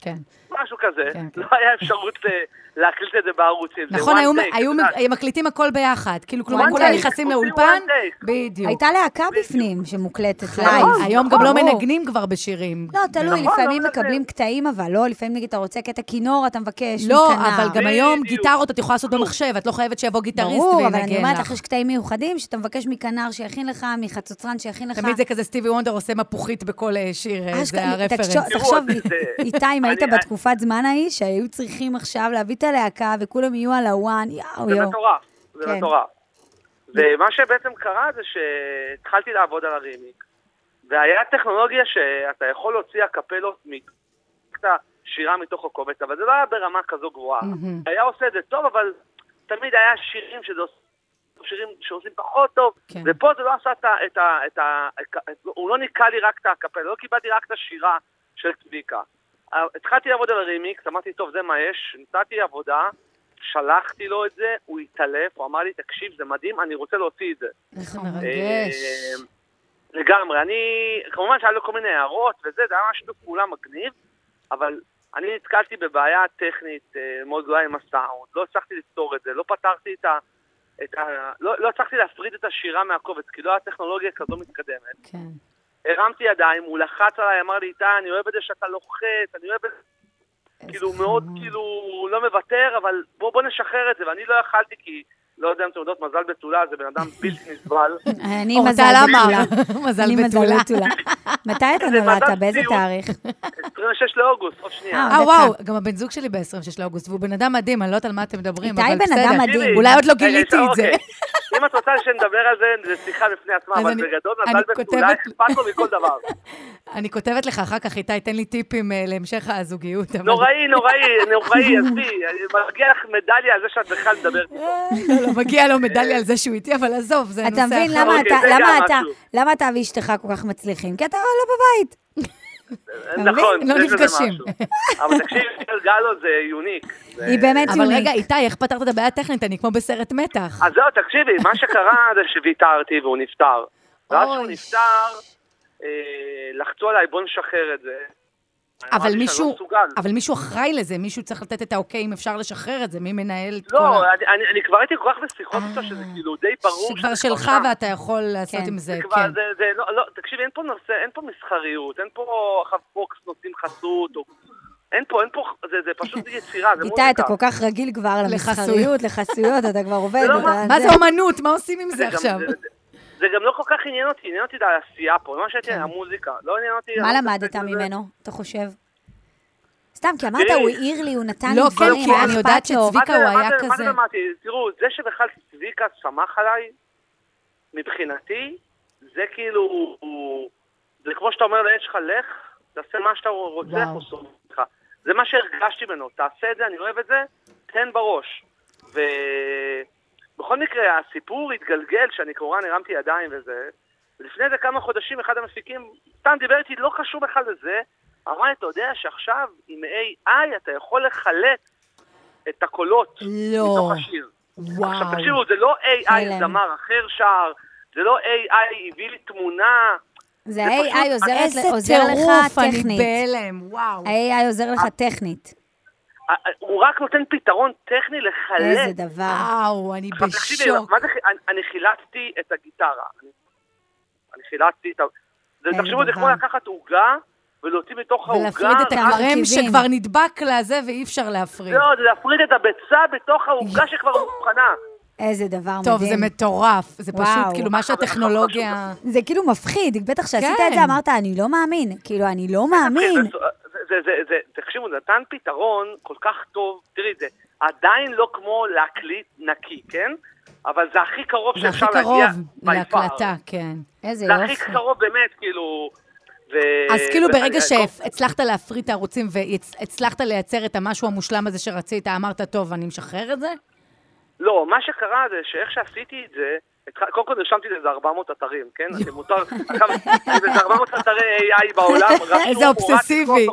כן. משהו כזה. כן, לא היה אפשרות אה, להקליט את זה בערוצים. זה נכון, one היו- take, היו מקליטים הכל ביחד. כאילו, כלומר, כולם. נכנסים לאולפן. בדיוק. הייתה להקה בפנים שמוקלטת נכון, live. היום גם לא. מנגנים כבר בשירים. לא, תלוי, נכון, לפעמים לא מקבלים קטעים, אבל לא, לפעמים נגיד אתה רוצה קטע כינור, אתה מבקש לא, מכנר. אבל גם היום. גיטרות את יכולה לעשות במחשב, את לא חייבת שיבוא גיטריסט ברור, אבל אני וינגן אומרת לך, לך. יש קטעים מיוחדים שאתה מבקש מכנר שיכין לך, מחצוצרן שיכין לך. תמיד זה כזה סטיבי וונדר עושה מפוחית בכל אה, שיר, אה, זה הרפרנס. תחשוב- זה- איתי, אם היית בתקופת זמן ההיא, שהיו צריכים עכשיו להביא את הלהקה וכולם יהיו על הוואן, זה יואו. מטורף, זה כן. מטורף. ומה שבעצם קרה זה שהתחלתי לעבוד על הרימיק, והיה טכנולוגיה שאתה יכול להוציא הקפלות את השירה מתוך הקובץ, אבל זה לא היה ברמה כזו גבוהה. היה עושה את זה טוב, אבל תמיד היה שירים שזה עושה... שירים שעושים פחות טוב, כן. ופה זה לא עשה את ה... את ה, את ה את, הוא לא ניקה לי רק את הקפלה, לא קיבלתי רק את השירה של צביקה. אה, התחלתי לעבוד על הרימיקס, אמרתי, טוב, זה מה יש, נתתי עבודה, שלחתי לו את זה, הוא התעלף, הוא אמר לי, תקשיב, זה מדהים, אני רוצה להוציא את זה. נכון. מרגש. אה, לגמרי, אני, כמובן שהיה לו כל מיני הערות וזה, זה היה ממש שיתוף פעולה מגניב, אבל אני נתקלתי בבעיה טכנית אה, מאוד גדולה עם הסאונד, לא הצלחתי לפתור את זה, לא פתרתי את ה... את ה לא, לא הצלחתי להפריד את השירה מהקובץ, כי לא היה טכנולוגיה כזו מתקדמת. כן. הרמתי ידיים, הוא לחץ עליי, אמר לי, איתי, אני אוהב את זה שאתה לוחץ, אני אוהב את זה, כאילו, מאוד, כאילו, לא מוותר, אבל בוא, בוא נשחרר את זה, ואני לא יכלתי, כי, לא יודע אם אתם יודעות, מזל בתולה זה בן אדם בלתי נסבל. אני מזל בתולה. מזל בתולה. מתי אתה נולדת? באיזה. תאריך? 26 לאוגוסט, עוד שנייה. אה, אה. וואו, גם הבן זוג שלי ב-26 לאוגוסט, והוא בן אדם מדהים, אני לא יודעת על מה אתם מדברים, איתי אבל בן בסדר. אדם מדהים. אולי עוד לא רגע, גיליתי את זה. אוקיי. אם את רוצה שנדבר על זה, זה שיחה בפני עצמה, אבל אני- בגדול מזל בתולה, אכפת לו מכל דבר. אני כותבת לך אחר כך, איתי, תן לי טיפים אה, להמשך הזוגיות. נוראי, נוראי, נוראי, עזבי, מגיע לך מדליה על זה שאת בכלל מדברת. מגיע לו מדליה על זה שהוא איתי, אבל עזוב, זה נושא אתה אחר. מבין למה אוקיי, אתה- זה למה אתה- משהו. למה אתה ואשתך כל כך מצליחים? כי אתה לא בבית. נכון, לא נפגשים. אבל תקשיב, גלו זה יוניק. היא באמת אבל יונית. רגע, איתי, איך פתרת את הבעיה הטכנית? אני כמו בסרט מתח. אז זהו, תקשיבי, מה שקרה זה שוויתרתי והוא נפטר. ואז אוי. כשהוא נפטר, אה, לחצו עליי, בוא נשחרר את זה. אבל מישהו, לא מסוגל. אבל מישהו אחראי לזה, מישהו צריך לתת את האוקיי אם אפשר לשחרר את זה, מי מנהל את כל לא, ה... אני- אני אני כבר הייתי כל כך בשיחות איתו שזה כאילו די ברור שכבר שלך. ואתה יכול לעשות כן. עם זה, כן. זה, זה, לא, לא, תקשיבי, אין פה נושא, אין פה מסחריות, אין פה עכשיו פוקס נותנים חסות, או... אין פה, אין פה, זה, זה פשוט יצירה, זה מוזיקה. איתי, אתה כל כך רגיל כבר למסחריות, לחסויות, אתה כבר עובד. לא, מה זה אומנות? מה עושים עם זה עכשיו? זה- גם לא כל כך עניין אותי, עניין אותי העשייה פה, מה שהייתי, המוזיקה, לא עניין אותי... כן. מה לא למדת. ממנו, אתה חושב? סתם, כי אמרת. הוא העיר לי, הוא נתן לא, לי כן, דברים, כי אני יודעת. שצביקה הוא מה היה זה- מה זה כזה- למדתי? תראו, זה שבכלל צביקה סמך עליי, מבחינתי, זה כאילו, הוא- הוא... זה כמו שאתה אומר לילד שלך, לך, תעשה מה שאתה רוצה, וואו. אנחנו סומכים לך. זה מה שהרגשתי ממנו, תעשה את זה, אני אוהב את זה, תן בראש. ובכל מקרה, הסיפור התגלגל, שאני כמובן הרמתי ידיים וזה, ולפני איזה כמה חודשים אחד המפיקים סתם דיבר איתי, לא קשור בכלל לזה, אמר לי, אתה יודע שעכשיו עם AI אתה יכול לחלט את הקולות לא. מתוך השיר. וואו. עכשיו תקשיבו, זה לא AI. זמר אחר שר, זה לא AI הביא לי תמונה. זה ה-AI עוזר- איזה עוזר לך טירוף, אני טכנית. בהלם, וואו. ה-AI עוזר לך טכנית. הוא רק נותן פתרון טכני לחלט. איזה דבר. וואו, אני בשוק. מה זה, חי- אני, אני חילצתי את הגיטרה. אני, אני חילצתי את ה... זה, תחשבו, זה כמו. לקחת עוגה ולהוציא מתוך העוגה... ולהפריד את מרכיבים. שכבר נדבק לזה ואי אפשר להפריד. לא, זה להפריד את הביצה בתוך העוגה שכבר מוכנה. איזה דבר מדהים. טוב, זה מטורף. זה וואו. פשוט, כאילו, מה שהטכנולוגיה... זה כאילו מפחיד, בטח שעשית כן. את זה, אמרת, אני לא מאמין. כאילו, אני לא מאמין. זה, זה, זה, זה, תקשיבו, זה נתן פתרון כל כך טוב, תראי, זה עדיין לא כמו להקליט נקי, כן? אבל זה הכי קרוב זה הכי שאפשר קרוב להגיע by far. להקלטה, כן. איזה זה הכי יופי. קרוב באמת, כאילו... ו... אז כאילו ו- ברגע שהצלחת להפריט את הערוצים והצלחת לייצר את המשהו המושלם הזה שרצית, אמרת, טוב, אני משחרר את זה? לא, מה שקרה זה שאיך שעשיתי את זה, קודם כל נרשמתי לאיזה 400 אתרים, כן? זה מותר, עכשיו, זה 400 אתרי AI בעולם, איזה אובססיבי,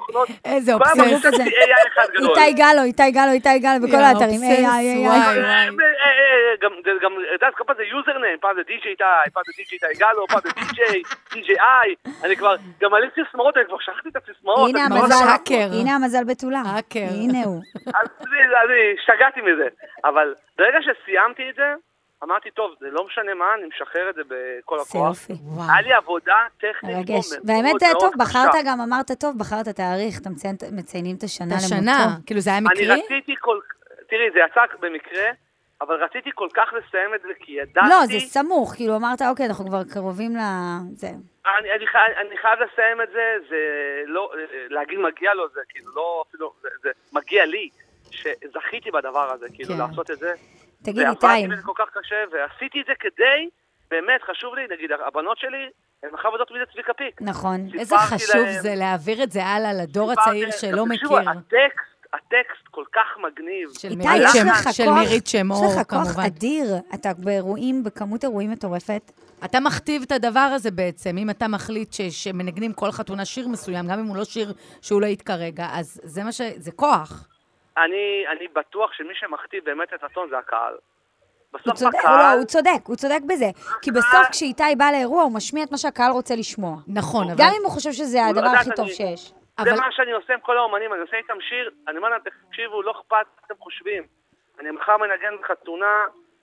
איזה כל היום אובסס. עשיתי AI אחד גדול. איתי גלו, איתי גלו, איתי גלו, בכל האתרים. AI, AI. אה. אה, אה, גם, זה גם, את יודעת, כל פעם זה יוזרניים, פעם זה די.ג'יי איתי, פעם זה די.ג'יי איתי גלו, פעם זה די.ג'יי, די.ג'יי איי, אני כבר, גם מעלים סיסמאות, אני כבר שכחתי את הסיסמאות. הנה המזל, האקר. הנה המזל בתולה. האקר. הנה הוא. אז אני אני השתגעתי מזה. אבל ברגע שסיימתי את זה, אמרתי, טוב, זה לא משנה מה, אני משחרר את זה בכל זה הכוח. יופי. היה לי עבודה טכנית מרגש. באמת, טוב, קשה. בחרת גם, אמרת, טוב, בחרת תאריך, אתם מציין- מציינים את השנה את למותו. השנה, כאילו זה היה אני מקרי? רציתי כל... תראי, זה יצא במקרה, אבל רציתי כל כך לסיים את זה, כי ידעתי... לא, זה סמוך, כאילו, אמרת, אוקיי, אנחנו כבר קרובים ל... זה. אני, אני, חי, אני חייב לסיים את זה, זה לא, להגיד מגיע לו, זה כאילו לא, אפילו, זה, זה מגיע לי, שזכיתי בדבר הזה, כאילו, כן. לעשות את זה. תגיד, ועבדתי איתי, בזה כל כך קשה, ועשיתי את זה כדי, באמת, חשוב לי, נגיד, הבנות שלי, הן מחר יודעות מי זה צביקה פיק. נכון. איזה חשוב להם- זה להעביר את זה הלאה לדור הצעיר שלא תקשיבו, מכיר. הטקסט, הטקסט כל כך מגניב. של איתי, מירית יש לך של מירית שם יש אור, לך כוח כמובן. אדיר. אתה באירועים, בכמות אירועים מטורפת. אתה מכתיב את הדבר הזה בעצם. אם אתה מחליט ש- שמנגנים כל חתונה שיר מסוים, גם אם הוא לא שיר שהוא להיט כרגע, אז זה מה ש... זה כוח. אני, אני בטוח שמי שמכתיב באמת את הטון זה הקהל. הוא בסוף צודק, הקהל... לא, הוא צודק, הוא צודק בזה. כי בסוף כשאיתי בא לאירוע, הוא משמיע את מה שהקהל רוצה לשמוע. נכון, אבל... גם אם הוא חושב שזה הוא לא הדבר הכי טוב אני- שיש. זה מה שאני עושה עם כל האומנים, אני עושה איתם שיר, אני אומר להם, תקשיבו, לא אכפת מה אתם חושבים. אני מחר מנגן בחתונה,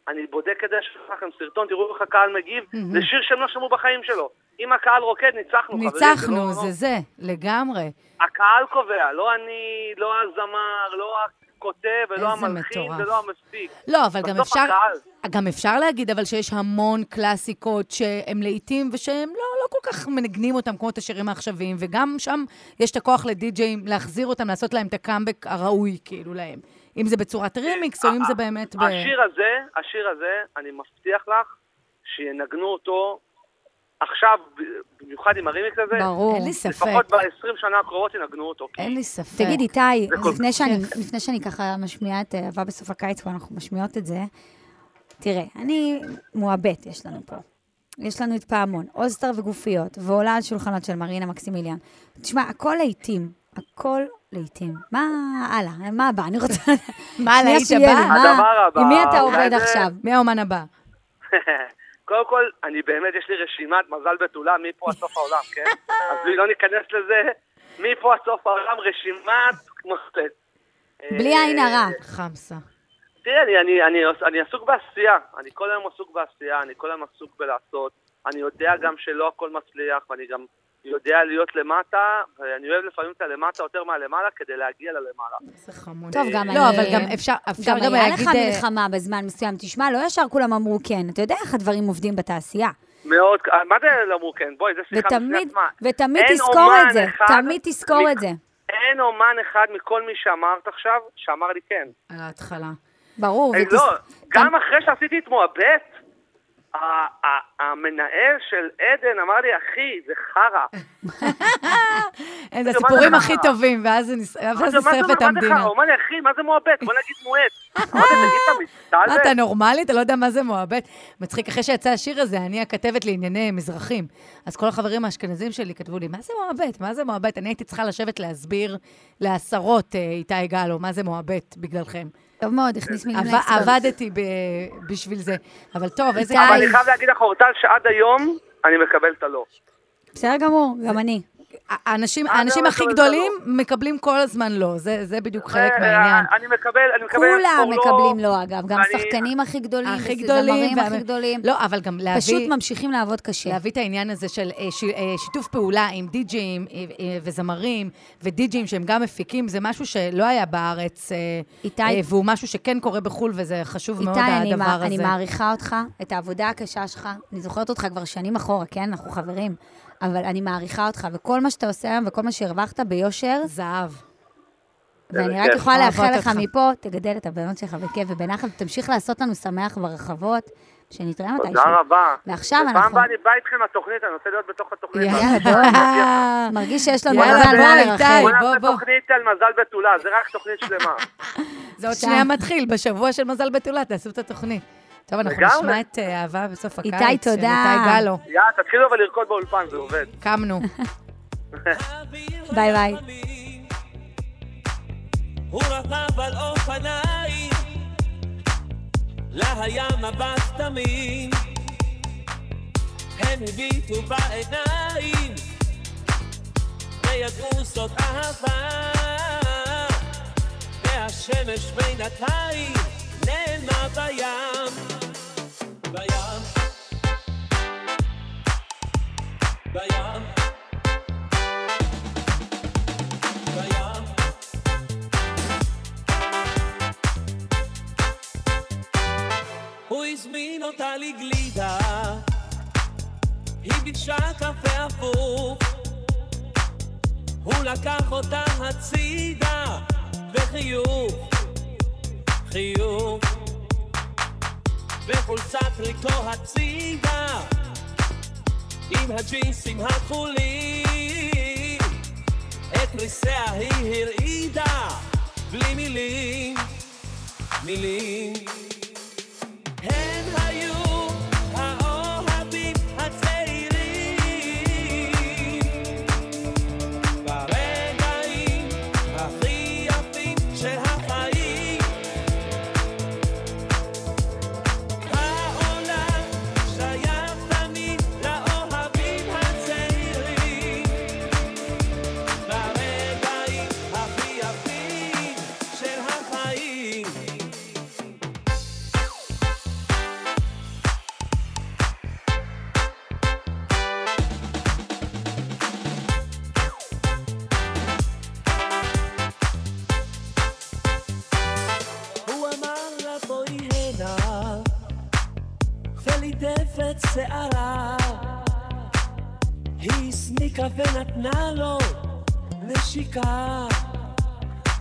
אני בודק את זה, אשלח לכם סרטון, תראו איך הקהל מגיב. זה שיר שהם לא שמעו בחיים שלו. אם הקהל רוקד, ניצחנו, חברים. זה ניצחנו, לא- זה זה, לגמרי. הקהל קובע, לא אני, לא הזמר, לא הכותב, ולא המלחין. ולא המפיק. לא, אבל גם אפשר, הקהל. גם אפשר להגיד, אבל שיש המון קלאסיקות שהם לעיתים ושהם לא, לא כל כך מנגנים אותם כמו את השירים העכשוויים, וגם שם יש את הכוח לדי-ג'אים להחזיר אותם, לעשות להם את הקאמבק הראוי, כאילו, להם. אם זה בצורת רימיקס, או אם זה באמת ב... השיר הזה, השיר הזה, אני מבטיח לך שינגנו אותו עכשיו, במיוחד עם הרימיקס הזה. ברור. אין לי ספק. לפחות ב-20 שנה הקרובות ינגנו אותו. אין לי ספק. תגיד, איתי, אז לפני שאני, לפני שאני ככה משמיעה את אה, אהבה בסוף הקיץ, ואנחנו משמיעות את זה, תראה, אני מועבט יש לנו פה. יש לנו את פעמון, אולסטר וגופיות, ועולה על שולחנות של מרינה מקסימיליאן. תשמע, הכל לעיתים, הכל לעיתים. מה הלאה? מה הבא? אני רוצה... מה, שנייה להיט שיהיה לי, הבא? מה- הדבר הבא, עם מי אתה עובד זה- עכשיו? מי האומן הבא? קודם כל, אני באמת, יש לי רשימת מזל בתולה מפה עד סוף העולם, כן? אז בלי לא ניכנס לזה, מפה עד סוף העולם רשימת מופת. בלי עין הרע. חמסה. תראה, אני, אני, אני, אני עסוק בעשייה, אני כל היום עסוק בעשייה, אני כל היום עסוק בלעשות. אני יודע גם שלא הכל מצליח, ואני גם יודע להיות למטה, ואני אוהב לפעמים את הלמטה יותר מהלמעלה כדי להגיע ללמעלה. איזה חמוד. טוב, גם אני... לא, אבל גם אפשר, אפשר גם גם היה להגיד... לך אה, מלחמה בזמן מסוים. תשמע, לא ישר כולם אמרו כן. אתה יודע איך הדברים עובדים בתעשייה. מאוד, מה זה לא אמרו כן? בואי, זה שיחה בפני ותמיד, עצמה. ותמיד תזכור את זה. תמיד תזכור את זה. אין אומן אחד מכל מי שאמרת עכשיו, שאמר לי כן. על ההתחלה. ברור. אה, לא, גם אחרי שעשיתי את מועבט, המנהל של עדן אמר לי, אחי, זה חרא. זה הסיפורים הכי? טובים, ואז זה מה זה המדינה. הוא אמר לי, אחי, מה זה מועבט? בוא נגיד מועט. תגיד, אתה מה, נורמלי? אתה לא יודע מה זה מועבט? מצחיק, אחרי שיצא השיר הזה, אני הכתבת לענייני מזרחים. אז כל החברים האשכנזים שלי כתבו לי, מה זה מועבט? מה זה מועבט? אני הייתי צריכה לשבת להסביר לעשרות, אה, איתי גלו, מה זה מועבט בגללכם. טוב מאוד, הכניס מילים עב- לאקסטרה. עבדתי ב- בשביל זה. אבל טוב, איזה אבל אני. חייב להגיד לך, אורטל, שעד היום אני מקבל את הלא. בסדר גמור, גם אני. האנשים, אה, האנשים לא, הכי גדולים מקבלים כל הזמן לא, זה, זה בדיוק חלק מהעניין. אה, אני מקבל, אני מקבל... כולם לא- מקבלים לא, אגב. גם השחקנים הכי גדולים, הכי גדולים. הכי גדולים. לא, אבל גם להביא... פשוט ממשיכים לעבוד קשה. להביא את העניין הזה של אה, ש, אה, שיתוף פעולה עם די-ג'אים אה, אה, וזמרים ודי-ג'אים שהם גם מפיקים, זה משהו שלא היה בארץ, אה, איתי- אה, והוא משהו שכן קורה בחו"ל, וזה חשוב מאוד, איתי, אני, הדבר הזה. אני מעריכה אותך, את העבודה הקשה שלך. אני זוכרת אותך כבר שנים אחורה, כן? אנחנו חברים. אבל אני מעריכה אותך, וכל מה שאתה עושה היום וכל מה שהרווחת ביושר, זהב. ואני רק. יכולה לאחל לך. מפה, תגדל את הבנות שלך בכיף ובנחת, ותמשיך לעשות לנו שמח ברחבות, שנתראה מתישהו. תודה רבה. ועכשיו בפעם אנחנו... הבאה אני בא איתכם לתוכנית, אני רוצה להיות בתוך התוכנית. יאללה, בוא. מרגיש שיש לנו מזל, בוא. נרחב. בוא בוא, נעשה בוא. תוכנית על מזל בתולה, זה רק תוכנית שלמה. זה עוד. שנייה מתחיל, בשבוע של מזל בתולה, תעשו את התוכנית. טוב, אנחנו לגמרי. נשמע את אה, אהבה בסוף הקיץ. איתי, של תודה. איתי גלו. יאללה, תתחילו אבל לרקוד באולפן, זה עובד. קמנו. ביי ביי. הוא רכב על אופניים, לה היה מבט תמים, הם הביטו בעיניים, וידעו זאת אהבה, והשמש בינתיים נעלמה בים, בים, בים, בים. הוא הזמין אותה לגלידה, היא ביקשה קפה הפוך, הוא לקח אותה הצידה, וחיוך, חיוך, וחולצת ריתו הצידה, עם הג'ינסים הכחולים, את ריסיה היא הרעידה, בלי מילים, מילים. הם היו נשיקה.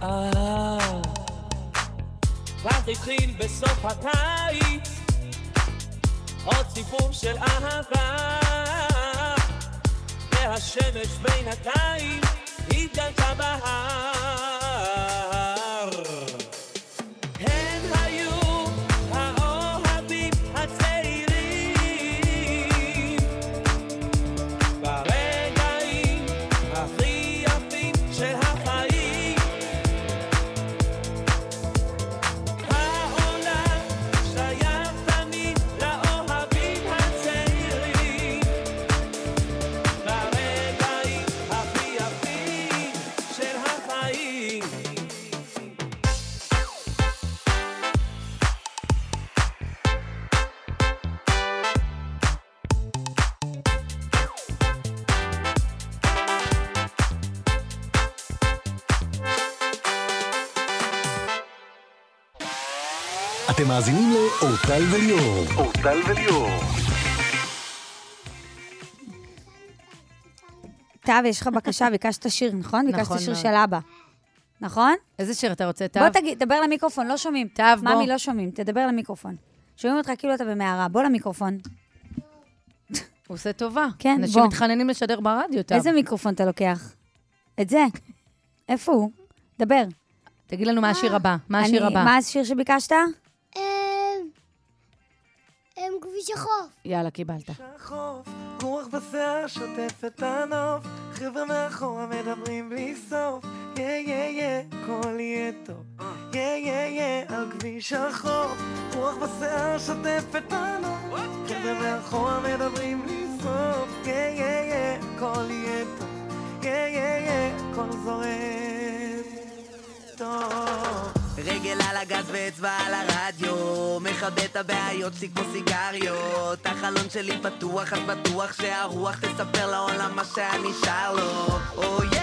אה, רק התחיל בסוף הקיץ עוד סיפור של אהבה, והשמש בינתיים התגלתה בהר. מאזינים לאורטל וליאור. אורטל וליאור. טב, יש לך בקשה, ביקשת שיר, נכון? ביקשת נכון שיר. של אבא. נכון? איזה שיר אתה רוצה, טב? בוא תגיד, דבר למיקרופון, לא שומעים. טב, בוא. ממי, לא שומעים, תדבר למיקרופון. שומעים אותך כאילו אתה במערה, בוא למיקרופון. הוא עושה טובה. כן, אנשים בוא. מתחננים לשדר ברדיו, טב. איזה מיקרופון אתה לוקח? את זה. איפה הוא? דבר. תגיד לנו מה השיר הבא. מה השיר הבא? מה השיר שביקשת? אמ, כביש החוף. יאללה, קיבלת. רוח בשיער שוטף את הנוף, חבר'ה מאחורה מדברים בלי סוף, יא יא יא, הכל יהיה טוב, יא יא יא, על כביש החוף, רוח בשיער שוטף את הנוף, חבר'ה מאחורה מדברים בלי סוף, יא יא יא, הכל יהיה טוב, יא יא יא, הכל זורם טוב. רגל על הגז ואצבע על הרדיו מכבה את הבעיות, סיק כמו סיגריות. החלון שלי פתוח, אז בטוח שהרוח תספר לעולם מה שהיה נשאר לו. או יא יא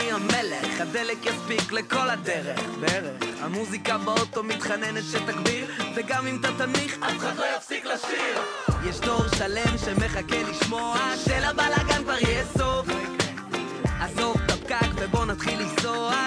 המלך, הדלק יספיק לכל הדרך, בערך. המוזיקה באוטו מתחננת שתגביר, וגם אם אתה תנמיך, אף אחד לא יפסיק לשיר. יש דור שלם שמחכה לשמוע, שלבלאגן כבר יהיה סוף. עזוב את הפקק ובוא נתחיל לנסוע,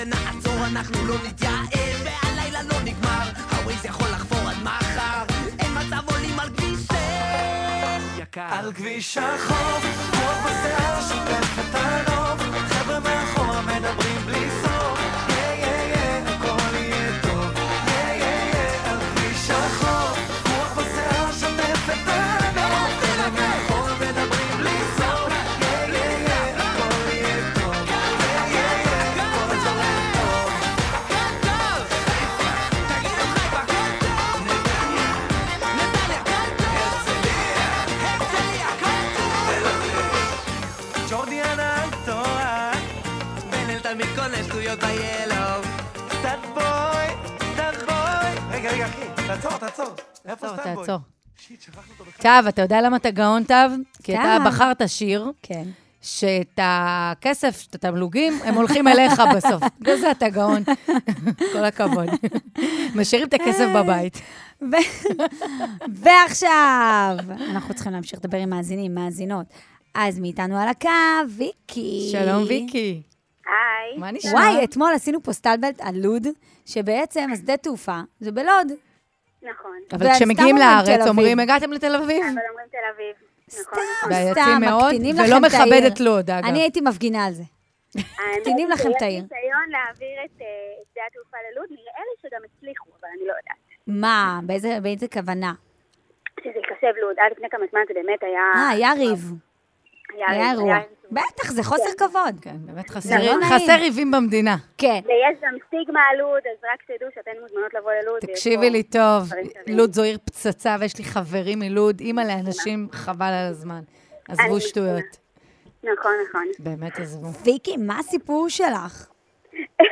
שנעצור אנחנו לא נתייאש והלילה לא נגמר. הווייז יכול לחפור עד מחר. אין מצב עולים על כביש 6 יקר. על כביש החוף, רוח בשיער שוטף את הנוף, תעצור, תעצור. איפה תעצור, סטאט בוי? תעצור. שיט, שכחנו אותו בכלל. טוב, אתה יודע למה אתה גאון, טוב? כי אתה. בחרת שיר. כן. שאת הכסף, את התמלוגים, הם הולכים אליך בסוף. בגלל זה אתה גאון. כל הכבוד. משאירים את הכסף בבית. ועכשיו, אנחנו צריכים להמשיך לדבר עם מאזינים, מאזינות. אז מאיתנו על הקו, ויקי. שלום, ויקי. היי. מה נשמע? וואי, אתמול עשינו פה סטלבלט על לוד, שבעצם השדה תעופה זה בלוד. נכון. אבל כשמגיעים סתם לארץ. אומרים, הגעתם לתל אביב. אבל אומרים תל אביב. נכון. סתם, מאוד, מקטינים לכם ולא את מכבד העיר. את לוד, אגב. אני הייתי מפגינה על זה. מקטינים לכם את העיר. יש ניסיון להעביר את אה, את שדה התעופה ללוד, נראה לי שגם הצליחו, אבל אני לא יודעת. מה, באיזה באיזה כוונה? שזה ייחשב לוד. עד לפני כמה זמן זה באמת היה... אה, היה ריב. היה אירוע. בטח, זה חוסר כבוד. כן, באמת חסר לא. חסר ריבים במדינה. כן. ויש גם סטיגמה על לוד, אז רק תדעו שאתן מוזמנות לבוא ללוד. תקשיבי לי טוב. לוד זו עיר פצצה, ויש לי חברים מלוד, אימא לאנשים, חבל על הזמן. עזבו שטויות. נכון, נכון. באמת עזבו. ויקי, מה הסיפור שלך?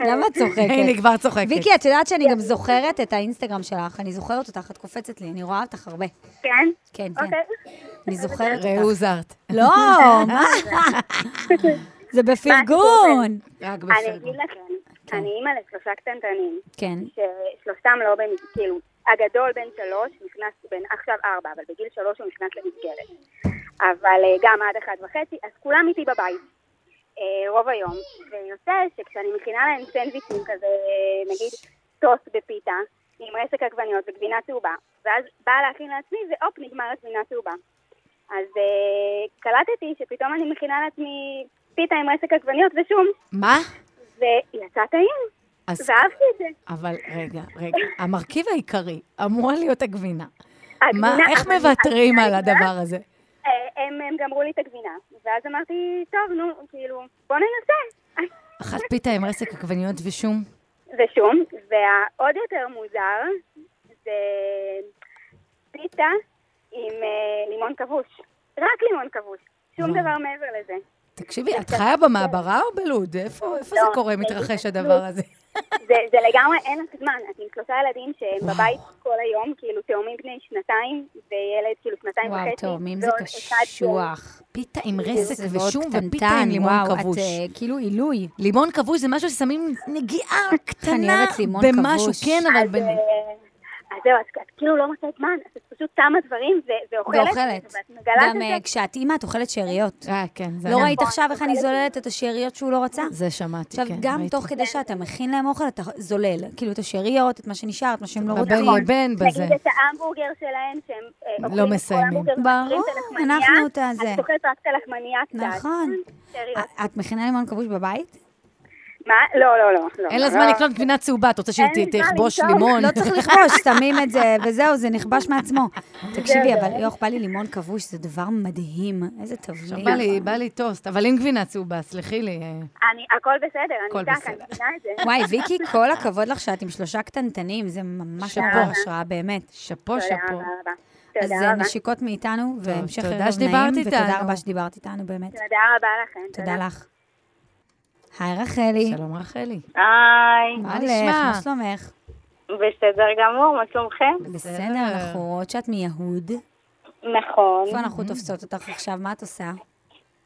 למה את צוחקת? הנה, היא כבר צוחקת. ויקי, את יודעת שאני גם זוכרת את האינסטגרם שלך, אני זוכרת אותך, את קופצת לי, אני רואה אותך הרבה. כן? כן, כן. אוקיי. אני זוכרת אותך. ראו זארט. לא, מה? זה בפרגון. רק אני אגיד לכם, אני אימא לשלושה קטנטנים, כן. ששלושתם לא בן... כאילו, הגדול בן שלוש, נכנס, בן עכשיו ארבע, אבל בגיל שלוש הוא נכנס למסגרת. אבל אה, גם עד אחד וחצי, אז כולם איתי בבית. אה, רוב היום. ויוצא שכשאני מכינה להם סנדוויצ'ים כזה, נגיד טוסט בפיתה, עם רסק עגבניות וגבינה צהובה, ואז באה להכין לעצמי, והופ, נגמרת גבינה צהובה. אז אה, קלטתי שפתאום אני מכינה לעצמי פיתה עם רסק עגבניות ושום, מה? ויצא טעים, אז- ואהבתי את זה. אבל רגע, רגע, המרכיב העיקרי אמורה להיות הגבינה. הגבינה, מה, איך מוותרים על הגבינה- הדבר הזה? אה, הם, הם גמרו לי את הגבינה, ואז אמרתי, טוב, נו, כאילו, בוא ננסה. אכלת פיתה עם רסק עגבניות ושום? ושום, והעוד יותר מוזר, זה פיתה עם אה, לימון כבוש. רק לימון כבוש. שום. דבר מעבר לזה. תקשיבי, את חיה במעברה או בלוד? איפה איפה זה לא, קורה, זה- מתרחש זה- הדבר הזה? זה, זה לגמרי, אין לך זמן. את עם שלושה ילדים שהם בבית כל היום, כאילו תאומים בני שנתיים, וילד כאילו שנתיים וואו, וחצי. טוב, אם זה קשוח. פיתה עם רסק ושום ופיתה עם לימון וואו, כבוש. את אה, כאילו עילוי. לימון כבוש זה משהו ששמים נגיעה קטנה במשהו, כבוש. כן, אבל... אז, בנ- אה, אז זהו, אז את כאילו לא מוצאת זמן, אז את פשוט שמה דברים ו- ואוכלת. ואוכלת. גם אה. כשאת אימא, את אוכלת שאריות. אה, כן, זה לא. ראית עכשיו איך אני זוללת את השאריות שהוא לא רצה? זה שמעתי, עכשיו, כן. גם ראיתי. תוך כדי שאתה מכין להם אוכל, אתה זולל. כאילו, את השאריות, את מה שנשאר, את מה שהם לא רוצים. לבין בזה. נגיד את ההמבורגר שלהם, שהם אה, לא את מסיימים. את ברור, אנחנו את הזה. אז את אוכלת רק את הלחמניה קצת. נכון. את מכינה לימון כבוש בבית? מה? לא, לא, לא. לא, אין לה לא. זמן לקנות גבינה צהובה, את רוצה שהיא תכבוש. לימון? לא צריך לכבוש, שמים את זה, וזהו, זה נכבש מעצמו. תקשיבי, אבל. יוח, בא לי לימון כבוש, זה דבר מדהים. איזה תבלין. בא לי- בא לי טוסט, אבל עם גבינה צהובה, סלחי לי. אה, אני, הכל בסדר, הכל אני איתך, אני בסדר. מבינה את זה. וואי, ויקי, כל הכבוד לך שאת עם שלושה קטנטנים, זה ממש השראה, באמת. שאפו, שאפו. אז אה. נשיקות מאיתנו, והמשך ערב נעים, ותודה. רבה שדיברת איתנו, באמת. תודה רבה לכם. תודה לך. היי, רחלי. שלום רחלי. היי. מה? נשמע? מה שלומך? בסדר גמור, מה שלומכם? בסדר, אנחנו רואות שאת מיהוד. נכון. איפה אנחנו תופסות אותך עכשיו? מה את עושה?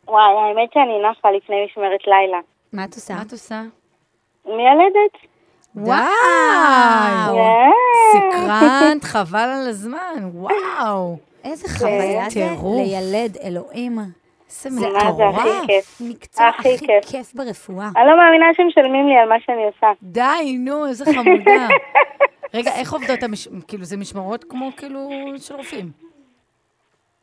וואי, האמת שאני נחה לפני משמרת לילה. מה את עושה? מה את עושה? מיילדת. וואו! כן. סקרנת, חבל על הזמן, וואו. איזה חוויה זה. לילד, אלוהים. זה מה זה הכי מטורף. כיף? מקצוע הכי כיף. כיף ברפואה. אני לא מאמינה שמשלמים לי על מה שאני עושה. די, נו, איזה חמודה. רגע, איך עובדות. כאילו, זה משמרות כמו כאילו של רופאים.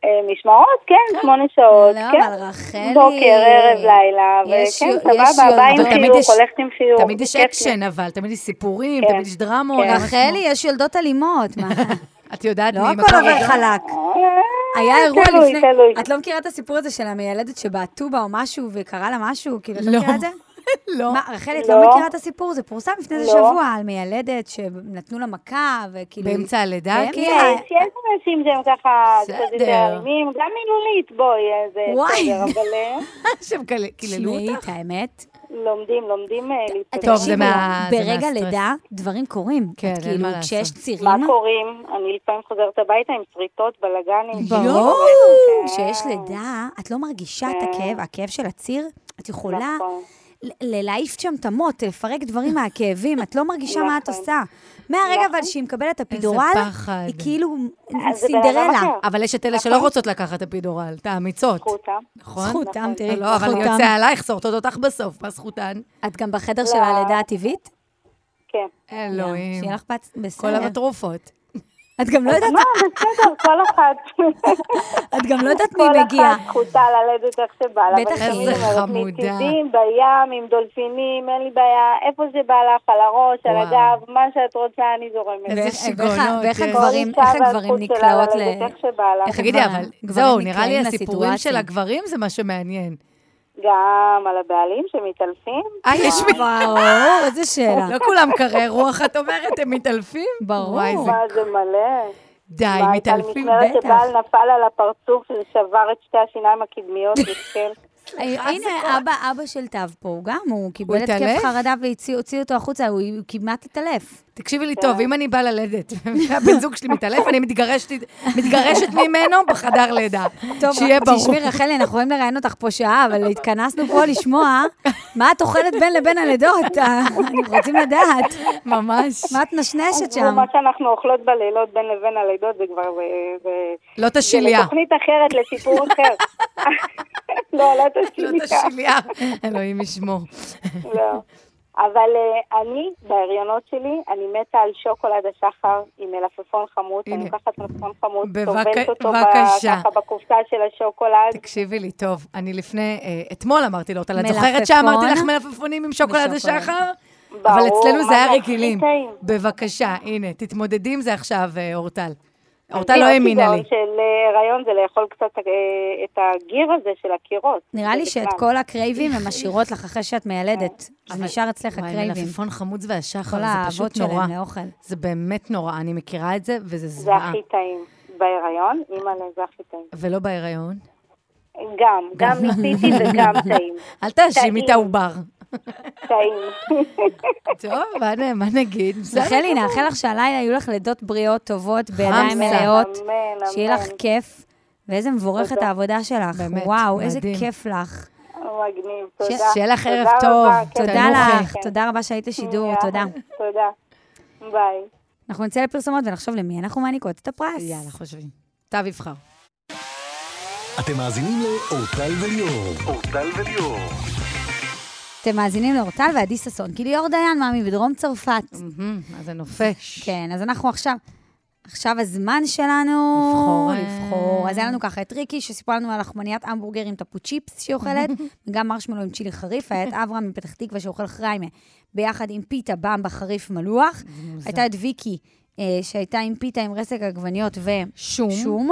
אה, משמרות, כן, שמונה שעות, לא, כן. אבל רחלי... בוקר, ערב, לילה, וכן, סבבה, באה עם חיוך, יש- הולכת עם חיוך. תמיד יש. אקשן, אבל, תמיד יש סיפורים, כן. תמיד יש דרמות. כן. למה רחלי, יש יולדות אלימות. מה? את יודעת לא מי הכל מכבי עובר? חלק. אה, היה אירוע תלוי, לפני... תלוי. את לא מכירה את הסיפור הזה של המיילדת שבעטו בה או משהו וקרה לה משהו? כאילו, את לא. לא מכירה את זה? לא. מה, רחלי, את לא. לא מכירה את הסיפור? זה פורסם לפני איזה לא. שבוע על מיילדת שנתנו לה מכה, וכאילו... באמצע הלידה? באמצע. כאילו? יש, אנשים שהם ככה קצת יותר בסדר. אלימים, גם מילולית, בואי, זה וואי. בסדר, אבל אה, שהם קיללו אותך? את האמת. לומדים, לומדים אה, להתקדם. טוב, זה מה- ברגע. לידה, דברים קורים. כן, אין כאילו, מה כשיש לעשות. צירים... מה קוראים? אני לפעמים חוזרת הביתה עם שריטות, בלאגנים. ברור. כן. כשיש לידה, את לא מרגישה את כן. הכאב, הכאב של הציר, את יכולה נכון. ל- ל- להעיף שם את המוט, לפרק דברים מהכאבים, את לא מרגישה מה את נכון. עושה. מהרגע אבל נכון. שהיא מקבלת את הפידורל. היא כאילו אדם סינדרלה. אבל יש את אלה שלא רוצות לקחת את הפידורל, את האמיצות. זכותם. נכון? זכותם, נכון. תראי, לא, אבל. יוצא עלייך, שורטות אותך בסוף, מה זכותן? את גם בחדר של לא. הלידה הטבעית? כן. אלוהים. שיהיה לך בת... כל בסדר. את גם לא יודעת, מה, בסדר, כל אחת. את גם לא יודעת מי כל מגיע. אחת זכותה ללדת איך שבא לה. בטח איזה חמודה. מצידים, בים, עם דולפינים, אין לי בעיה. איפה שבא לך, על הראש, על. הגב, מה שאת רוצה, אני זורמת. איזה שיגעונות, ואיך-. הגברים, כל אישה איך הגברים נקלעות ל... תגידי, אבל זהו, נראה לי הסיפורים של. הגברים זה מה שמעניין. גם על הבעלים שמתעלפים. אה, יש מי... ברור, איזה שאלה. לא כולם קרי רוח, את אומרת, הם מתעלפים? ברור. וואי, זה... מה זה מלא. די, מה, הייתה לי מתעלפים, משמרת בטח. שבעל נפל על הפרצוף ושבר את שתי השיניים הקדמיות, מסכן. אה, הנה, אבא, אבא של תו פה, הוא גם, הוא קיבל? התקף חרדה והוציאו אותו החוצה, הוא הוא כמעט התעלף. תקשיבי לי טוב, אם אני באה ללדת, והבן זוג שלי מתעלף, אני מתגרשת, ממנו בחדר לידה. שיהיה ברור. תשמעי, רחלי, אנחנו יכולים לראיין אותך פה שעה, אבל התכנסנו פה לשמוע מה את אוכלת בין לבין הלידות. אה, אנחנו רוצים לדעת. ממש. מה את נשנשת שם? מה שאנחנו אוכלות בלילות בין לבין הלידות זה כבר... זה- זה- לא זה תשיליה. לתוכנית אחרת, לסיפור אחר. לא, לא לא תשיליה. תשיליה. אלוהים ישמור. לא. אבל אה, אני, בהריונות שלי, אני מתה על שוקולד השחר עם מלפפון חמוץ. אני לוקחת מלפפון חמוץ, טובלת אותו. ככה בקופסה של השוקולד. תקשיבי לי טוב, אני לפני, אה, אתמול אמרתי לו, את מלפפון? זוכרת שאמרתי לך מלפפונים עם שוקולד. השחר? ברור, אבל אצלנו זה היה רגילים. בבקשה, הנה, תתמודדי עם זה עכשיו, אה, אורטל. זה לא האמינה לי. של אה, הריון זה לאכול קצת אה, את הגיר הזה של הקירות. נראה לי זה שאת. כל הקרייבים הן משאירות לך אחרי שאת מיילדת. זה נשאר אצלך וואי, הקרייבים. מלפפון חמוץ והשחר, כל זה האהבות פשוט נורא. שלהם לאוכל. זה באמת נורא, אני מכירה את זה, וזה זה זוועה. הכי טעים. בהיריון, אימא'לה, זה הכי טעים. ולא בהיריון. גם, גם ניסיתי וגם טעים. אל תאשימי את. העובר. טעים. טוב, מה מה נגיד? רחלי. נאחל לך שהלילה יהיו לך לידות בריאות, טובות, בידיים. מלאות, אמן, שיהיה לך אמן. כיף, ואיזה מבורכת. העבודה שלך. באמת, וואו, איזה. כיף לך. מגניב, ש- תודה. שיהיה לך ערב תודה טוב. רבה, כן. תודה. לך, תודה רבה שהיית לשידור, תודה. תודה. ביי. אנחנו נצא לפרסומות ונחשוב למי אנחנו מעניקות את הפרס. יאללה, חושבים. תו יבחר. אתם מאזינים לאורטל וליאור. אורטל וליאור. אתם מאזינים לאורטל ועדי ששון, כי ליאור דיין, מאמי בדרום צרפת. מה זה נופש. כן, אז אנחנו עכשיו, עכשיו הזמן שלנו... לבחור, אה, לבחור. אז היה לנו ככה את ריקי, שסיפרה לנו על לחמניית המבורגר עם טפו צ'יפס שהיא אוכלת, וגם מרשמלו עם צ'ילי חריף, היה את אברהם מפתח תקווה שאוכל חריימה, ביחד עם פיתה במבה חריף מלוח. הייתה את ויקי, אה, שהייתה עם פיתה עם רסק עגבניות ושום. שום.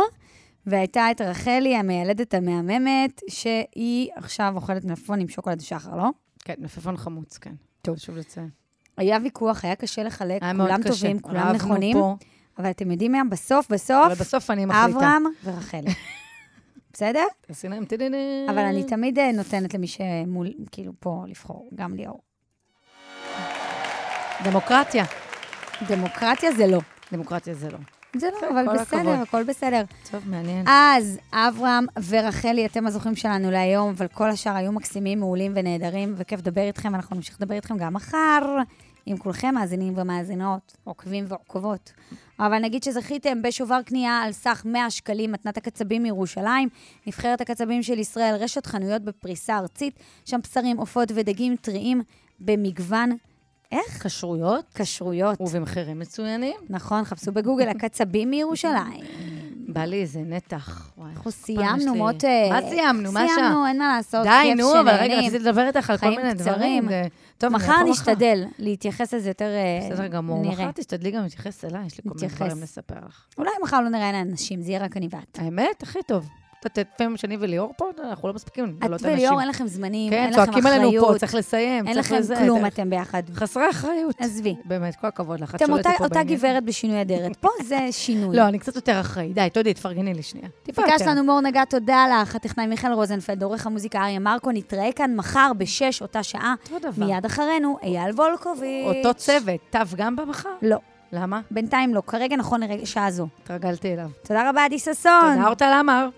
והייתה את רחלי, המיילדת המהממת, שהיא עכשיו אוכלת מלפפון עם שוקולד שחר, לא? כן, מלפפון חמוץ, כן. טוב. חשוב לציין. היה ויכוח, היה קשה לחלק, היה כולם קשה. טובים, כולם נכונים. פה. אבל אתם יודעים מה? בסוף, בסוף, אבל בסוף אני מחליטה. אברהם ורחלי. בסדר? תעשי להם טדנה. אבל אני תמיד אה, נותנת למי שמול, כאילו, פה לבחור, גם ליאור. דמוקרטיה. דמוקרטיה זה לא. דמוקרטיה זה לא. זה לא, אבל בסדר, הכבוד. הכל בסדר. טוב, מעניין. אז אברהם ורחלי, אתם הזוכים שלנו להיום, אבל כל השאר היו מקסימים, מעולים ונהדרים, וכיף לדבר איתכם, אנחנו נמשיך לדבר איתכם גם מחר, עם כולכם מאזינים ומאזינות, עוקבים ועוקבות. אבל נגיד שזכיתם בשובר קנייה על סך 100 שקלים, מתנת הקצבים מירושלים, נבחרת הקצבים של ישראל, רשת חנויות בפריסה ארצית, שם בשרים, עופות ודגים טריים במגוון. איך? כשרויות. כשרויות. ובמחירים מצוינים. נכון, חפשו בגוגל הקצבים מירושלים. בא לי איזה נתח. אנחנו סיימנו, מות... מה סיימנו? מה השעה? סיימנו, אין מה לעשות. די, נו, אבל רגע. רציתי לדבר איתך על כל מיני דברים. טוב, מחר נשתדל להתייחס לזה יותר אה, בסדר גמור. מחר תשתדלי גם להתייחס אליי, יש לי כל מיני. דברים לספר לך. אולי מחר לא נראה עיניים נשים, זה יהיה רק אני ואת. האמת, הכי טוב. את יודעת, לפעמים שאני וליאור פה, אנחנו לא מספיקים את לבלות אנשים. וליאור, אין לכם זמנים, כן, אין לכם אחריות. צועקים עלינו פה, צריך לסיים, אין צריך לכם לזה, כלום, אתם ביחד. חסרי אחריות. עזבי. באמת, כל הכבוד לך. את אתם אותה- אותה. גברת בשינוי אדרת. פה זה שינוי. לא, אני קצת יותר אחראי. די, תודי, תפרגני לי שנייה. יותר. שלנו מור נגע, תודה לך. הטכנאי מיכאל רוזנפלד, עורך המוזיקה אריה מרקו, נתראה כאן מחר בשש, אותה שעה. אותו דבר. מיד אחרינו, אייל וולקוביץ'. אותו צוות, תו גם במחר? לא. למה? בינתיים לא, כרגע נכון לרגע שעה זו. התרגלתי אליו. תודה רבה, עדי ששון. תודה, אורטל עמר.